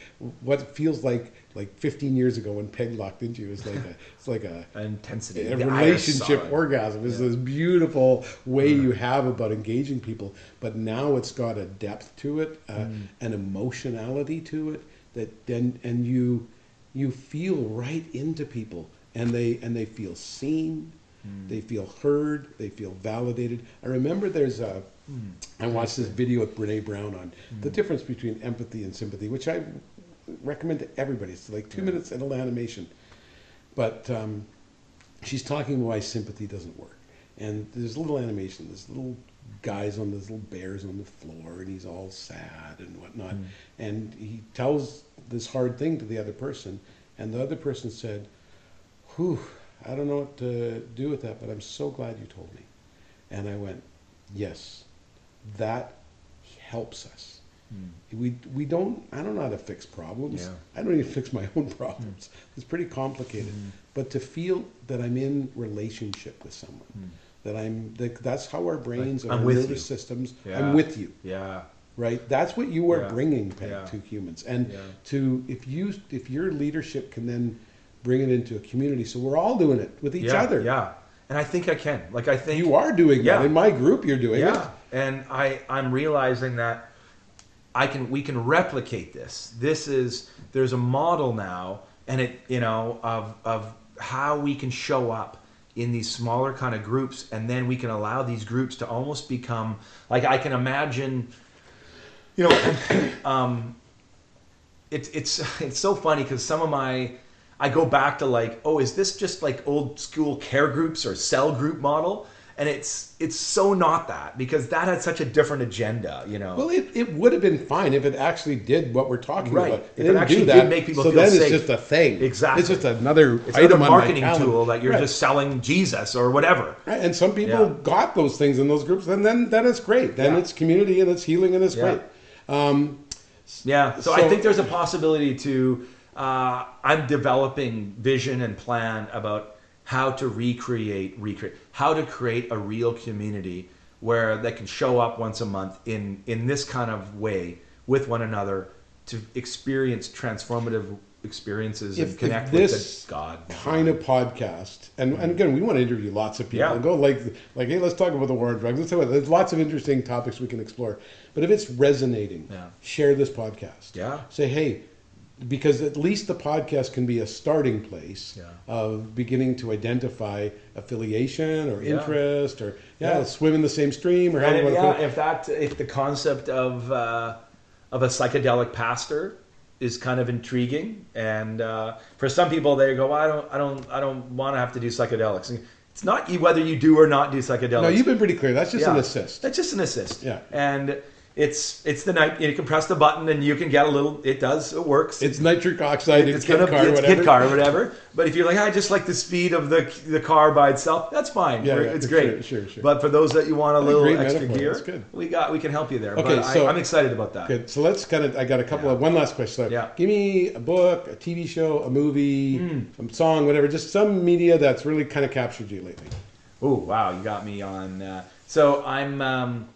what it feels like like 15 years ago when Peg locked into you. It's like a it's like a Intensity. a The relationship orgasm is Yeah. this beautiful way you have about engaging people but now it's got a depth to it uh, Mm. an emotionality to it that then and you you feel right into people and they and they feel seen Mm. they feel heard they feel validated i remember there's a Mm. I watched this video with Brene Brown on the difference between empathy and sympathy, which I recommend to everybody. It's like two minutes and a little animation. But um, she's talking why sympathy doesn't work. And there's a little animation. There's little guys on these little bears on the floor, and he's all sad and whatnot. And he tells this hard thing to the other person, and the other person said, "Whew, I don't know what to do with that, but I'm so glad you told me." And I went, "Yes, that helps us." Hmm. We, we don't I don't know how to fix problems. Yeah. I don't even fix my own problems. Hmm. It's pretty complicated. Hmm. But to feel that I'm in relationship with someone, that I'm that, that's how our brains and I'm our nervous you. systems. Yeah. I'm with you, Yeah. right? That's what you are Yeah. bringing Yeah. to humans, and to if you if your leadership can then bring it into a community, so we're all doing it with each other. Yeah. And I think I can. Like I think You are doing Yeah. that in my group. You're doing yeah. it. And I I'm realizing that I can we can replicate this. This is there's a model now and it you know of of how we can show up in these smaller kind of groups and then we can allow these groups to almost become like I can imagine you know um it's it's it's so funny because some of my I go back to like, oh, is this just like old school care groups or cell group model? And it's it's so not that because that had such a different agenda, you know. Well, it, it would have been fine if it actually did what we're talking Right. about. If it didn't actually do did make people so feel then safe. it's just a thing. Exactly. It's just another it's item another marketing tool that you're Right. just selling Jesus or whatever. Right, And some people Yeah. got those things in those groups, and then then it's great. Then Yeah. it's community and it's healing and it's Yeah. great. Um, Yeah. So, So- I think there's a possibility to. Uh, I'm developing vision and plan about how to recreate, recreate, how to create a real community where they can show up once a month in in this kind of way with one another to experience transformative experiences If- and connect this with the God kind of podcast, and, and again, we want to interview lots of people Yeah. and go like, like, hey, let's talk about the war on drugs. Let's talk about, there's lots of interesting topics we can explore. But if it's resonating, Yeah. share this podcast. Yeah. Say, hey, because at least the podcast can be a starting place Yeah. of beginning to identify affiliation or Yeah. interest or yeah, Yeah. swim in the same stream or how And if, yeah, if that if the concept of uh, of a psychedelic pastor is kind of intriguing, and uh, for some people they go, well, I don't, I don't, I don't want to have to do psychedelics. And it's not whether you do or not do psychedelics. No, you've been pretty clear. That's just an assist. That's just an assist. Yeah. and it's it's the night you can press the button and you can get a little. It does. It works. It's nitric oxide. it's It's gonna kit car, it's whatever. kit car or whatever. But if you're like, I just like the speed of the the car by itself, that's fine. Yeah, yeah, it's great. sure, sure. But for those that you want a a little great extra metaphor. gear, we got we can help you there. Okay, but so- I, I'm excited about that. Good. So let's kind of. I got a couple Yeah. of one last question. So Yeah. Give me a book, a TV show, a movie, Hmm. a song, whatever. Just some media that's really kind of captured you lately. Oh wow, you got me on. Uh, so I'm. Um,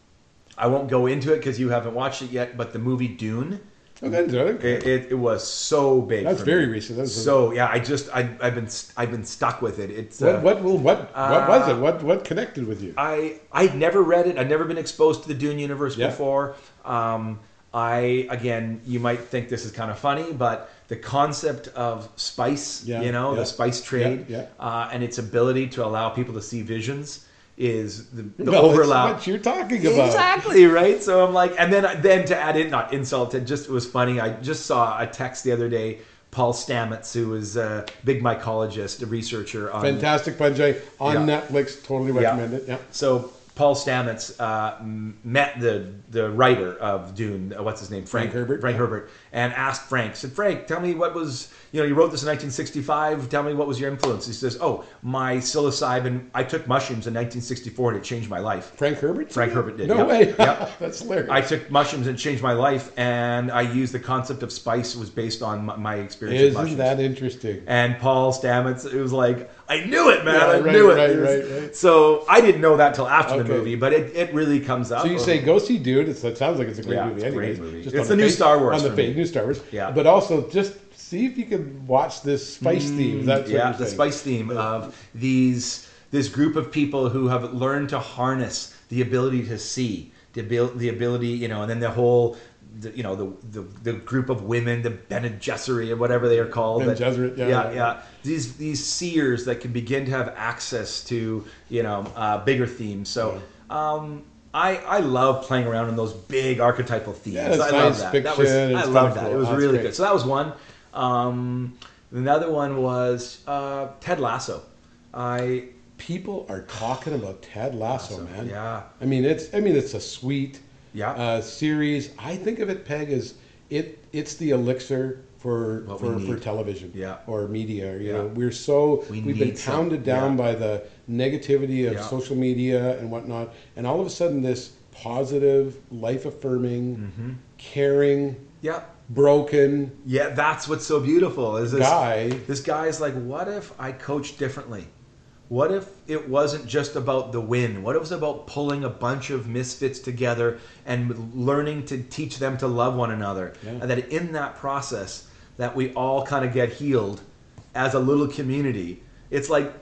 I won't go into it because you haven't watched it yet. But the movie Dune, Okay, okay. it, it, it was so big. That's very recent. That's- so yeah, I just I, I've been I've been stuck with it. It's uh, what what what what was uh, it? What what connected with you? I I'd never read it. I'd never been exposed to the Dune universe Yeah. before. Um, I again, you might think this is kind of funny, but the concept of spice, Yeah, you know, yeah. the spice trade, Uh, and its ability to allow people to see visions is the, the well, it's overlap. what you're talking about. Exactly right. So I'm like, and then then to add in, not insult, it just it was funny. I just saw a text the other day. Paul Stamets, who is a big mycologist, a researcher on Fantastic Fungi on Yeah. Netflix. Totally Yeah. recommend it. Yeah. So Paul Stamets uh, met the the writer of Dune. Uh, what's his name? Frank Herbert. Frank Herbert, and asked Frank. Said Frank, tell me what was you know you wrote this in 1965. Tell me what was your influence. He says, Oh, my psilocybin. I took mushrooms in 1964 and it changed my life. Frank Herbert. Frank Herbert did, No yep, way. yep. That's hilarious. I took mushrooms and it changed my life, and I used the concept of spice was based on my, my experience with Isn't mushrooms. that interesting? And Paul Stamets, it was like, I knew it, man. Yeah, I right, knew it. right, It was- right, right. So I didn't know that till after the movie, but it, it really comes up. So you say go see Dune. It's, it sounds like it's a great Yeah, movie. it's a great movie. Just It's the new face- Star Wars on the face. New Star Wars. Yeah. But also just see if you can watch this spice theme. That's Mm, yeah, the spice theme of these this group of people who have learned to harness the ability to see, the abil- the ability, you know, and then the whole. The, you know the, the the group of women, the Bene Gesserit or whatever they are called. Bene Gesserit, yeah, yeah, yeah. yeah. These these seers that can begin to have access to you know uh, bigger themes. So um, I I love playing around in those big archetypal themes. Yeah, I love that. that was, fiction, I love that. cool. It was That's really great. good. So that was one. Um, another one was uh, Ted Lasso. I People are talking about Ted Lasso, Lasso, man. yeah. I mean, it's I mean, it's a sweet Yeah. uh, series. I think of it, Peg, as it it's the elixir for What for, for television Yeah. or media. You Yeah. know, we're so We have been some- pounded down by the negativity of Yeah. social media and whatnot, and all of a sudden, this positive, life affirming, Mm-hmm. caring, yeah broken yeah that's what's so beautiful is this guy. This guy is like, what if I coached differently? What if it wasn't just about the win? What if it was about pulling a bunch of misfits together and learning to teach them to love one another? Yeah. And that in that process, that we all kind of get healed as a little community. It's like,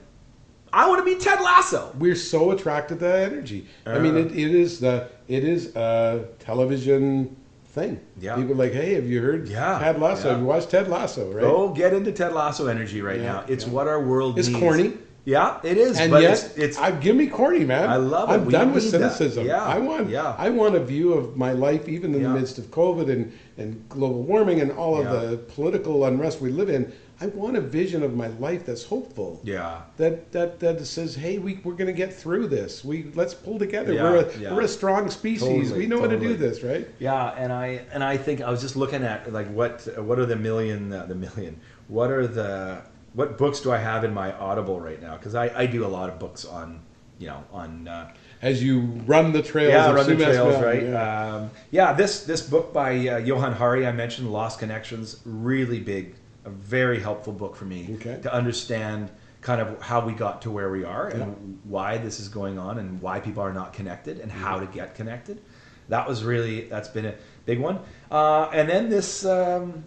I want to be Ted Lasso. we're so attracted to that energy. I mean, Uh. it, it is the it is a television thing. Yeah. People are like, hey, have you heard Yeah, Ted Lasso? yeah. Have you watched Ted Lasso? Right. Go get into Ted Lasso energy right Yeah, now. It's yeah. what our world It's needs. corny. Yeah, it is. and but yet, it's, it's I, give me corny, man. I love it. I'm We done with that. cynicism. Yeah, I want, yeah. I want a view of my life, even in Yeah. the midst of COVID and, and global warming and all Yeah. of the political unrest we live in. I want a vision of my life that's hopeful. yeah. That, that that says, hey, we, we're going to get through this. We let's pull together. Yeah, we're a yeah. we're a strong species. Totally, we know how to do this, right? Yeah, and I and I think I was just looking at like what what are the million uh, the million what are the what books do I have in my Audible right now? Because I, I do a lot of books on you know on uh, As you run the trails. yeah run the Sumas trails Mountain, right yeah. um, yeah this this book by uh, Johann Hari I mentioned Lost Connections really big a very helpful book for me Okay. to understand kind of how we got to where we are and why this is going on and why people are not connected and how to get connected. That was really that's been a big one. Uh, and then this, um,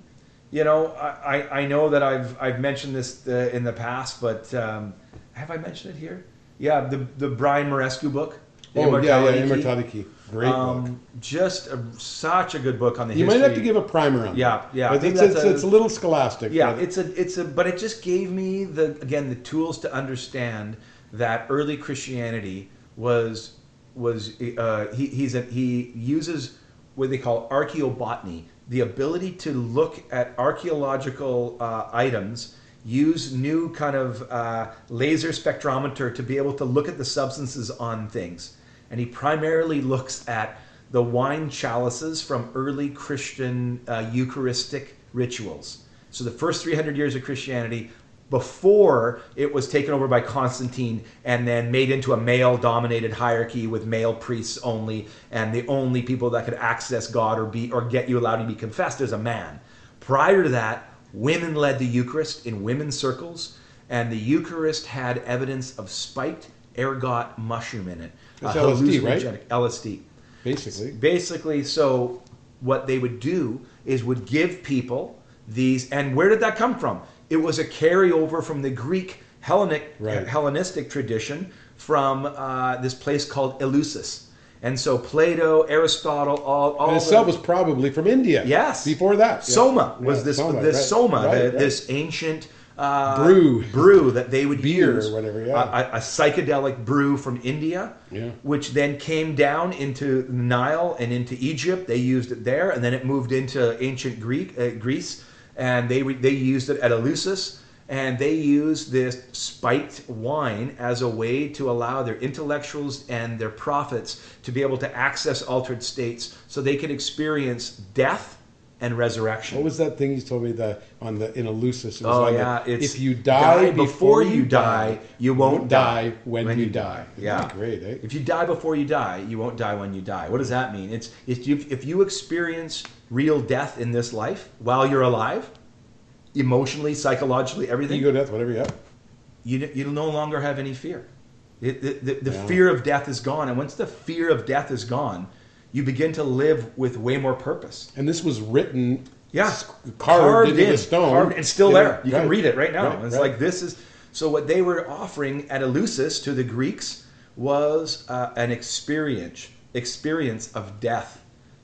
you know, I, I- know that I've I've mentioned this uh, in the past, but um, have I mentioned it here? Yeah, the the Brian Muraresku book. The Oh yeah, yeah. Immortality Key. Great book. Um, Just a, such a good book on the You history. might have to give a primer on it. Yeah, that. yeah, I think It's, it's, a- it's a little scholastic. Yeah, but- it's a it's a but it just gave me the again the tools to understand that early Christianity was was uh, he he's a, he uses what they call archaeobotany, the ability to look at archaeological uh, items, use new kind of uh, laser spectrometer to be able to look at the substances on things, and he primarily looks at the wine chalices from early Christian uh, Eucharistic rituals. So the first 300 years of Christianity, before it was taken over by Constantine and then made into a male dominated hierarchy with male priests only, and the only people that could access God or be or get you allowed to be confessed as a man. Prior to that, women led the Eucharist in women's circles, and the Eucharist had evidence of spiked ergot mushroom in it. It's a LSD, right? LSD basically. basically so what they would do is would give people these and where did that come from it was a carryover from the greek hellenic Right. hellenistic tradition from uh, this place called eleusis and so plato aristotle all, all And the- itself was probably from India. Yes. Before that. Yeah. Soma was Yeah, this Soma, this right. Soma, Right, the, this ancient uh, Brew. brew that they would Beer or use, whatever, yeah. a, a psychedelic brew from India, Yeah. which then came down into the Nile and into Egypt. They used it there, and then it moved into ancient Greek uh, Greece, and they they used it at Eleusis. And they used this spiked wine as a way to allow their intellectuals and their prophets to be able to access altered states so they could experience death and resurrection. What was that thing you told me that on the in Eleusis? It was Oh the- yeah, it's if you die, before you die, you won't die die when, you die. Isn't Yeah, great, eh? If you die before you die, you won't die when you die. What does that mean? It's if you, if you experience real death in this life while you're alive, emotionally, psychologically, everything, You Ego, death, whatever. Yeah. you you no longer have any fear. It, the the, the Yeah. fear of death is gone, and once the fear of death is gone, you begin to live with way more purpose. And this was written, Yeah, s- carved, into in, the stone, carved- and still know, there. You can read it right now. Right, it's right. like this is so. What they were offering at Eleusis to the Greeks was uh, an experience experience of death.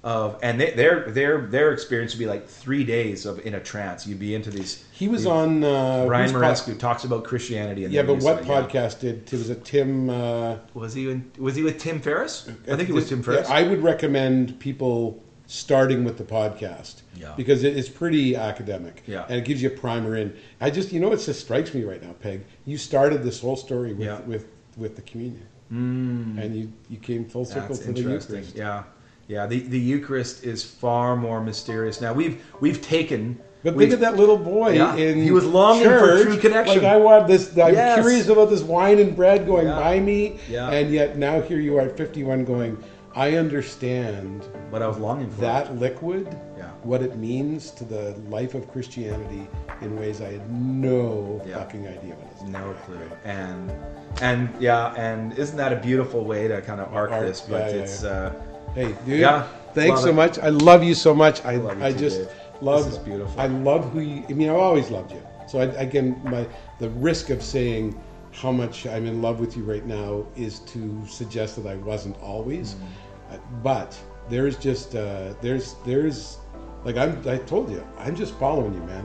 Of and they, their their their experience would be like three days of in a trance. You'd be into these. He was on uh, Brian whose pod- Muraresku talks about Christianity. And Yeah, but what use of it, yeah. podcast did? Was it Tim? Uh, was he? In, was he with Tim Ferriss? I think it was Tim Ferriss. Yeah, I would recommend people starting with the podcast Yeah. because it, it's pretty academic Yeah. and it gives you a primer in. I just, you know, what just strikes me right now, Peg. You started this whole story with Yeah. with, with the communion, mm. and you you came full circle That's to the interesting. Eucharist. Yeah, yeah. The the Eucharist is far more mysterious now. We've we've taken. But we've, think of that little boy Yeah, in he was longing for church, true connection. Like I want this. I'm Yes. curious about this wine and bread going Yeah. by me, Yeah. and yet now here you are at 51 going. I understand what I was longing for. that liquid, Yeah. what it means to the life of Christianity in ways I had no Yeah. fucking idea what it is. no clue. And and yeah, and isn't that a beautiful way to kind of arc this? But yeah, it's uh, Hey, dude. Yeah, Thanks so it. much. I love you so much. I, love you I too, just Dave. love. This is beautiful. I love who you. I mean, I've always loved you. So I, again, my the risk of saying how much I'm in love with you right now is to suggest that I wasn't always. Mm. Uh, But there's just uh, there's there's like I'm. I told you, I'm just following you, man.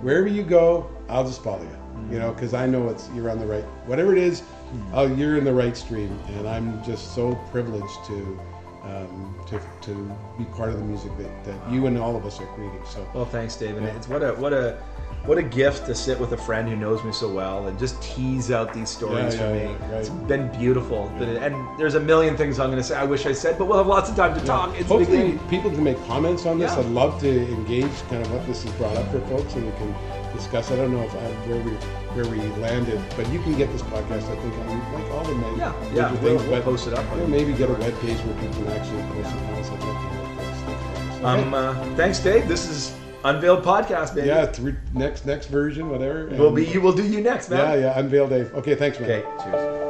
Wherever you go, I'll just follow you. Mm. You know, because I know it's you're on the right. Whatever it is, oh, you're in the right stream, and I'm just so privileged to um, to, to be part of the music that, that you and all of us are creating. So well, thanks, David. Yeah. It's what a what a what a gift to sit with a friend who knows me so well and just tease out these stories Yeah, for me. yeah, right. It's been beautiful. And there's a million things I'm going to say. I wish I said, but we'll have lots of time to talk. It's hopefully people can make comments on this. Yeah. I'd love to engage kind of what this has brought up for folks, and we can discuss. I don't know if I, where we where we landed, but you can get this podcast. I think on like all the major, Yeah, major yeah, things. we'll- we'll post it up on- maybe get a web page where people can actually post some comments. To hear. Um, uh, thanks, Dave. This is Unveiled podcast, baby. Yeah, three, next next version, whatever. We'll be. You will do you next, man. Yeah, yeah. Unveil Dave. Okay, thanks, man. Okay. Cheers.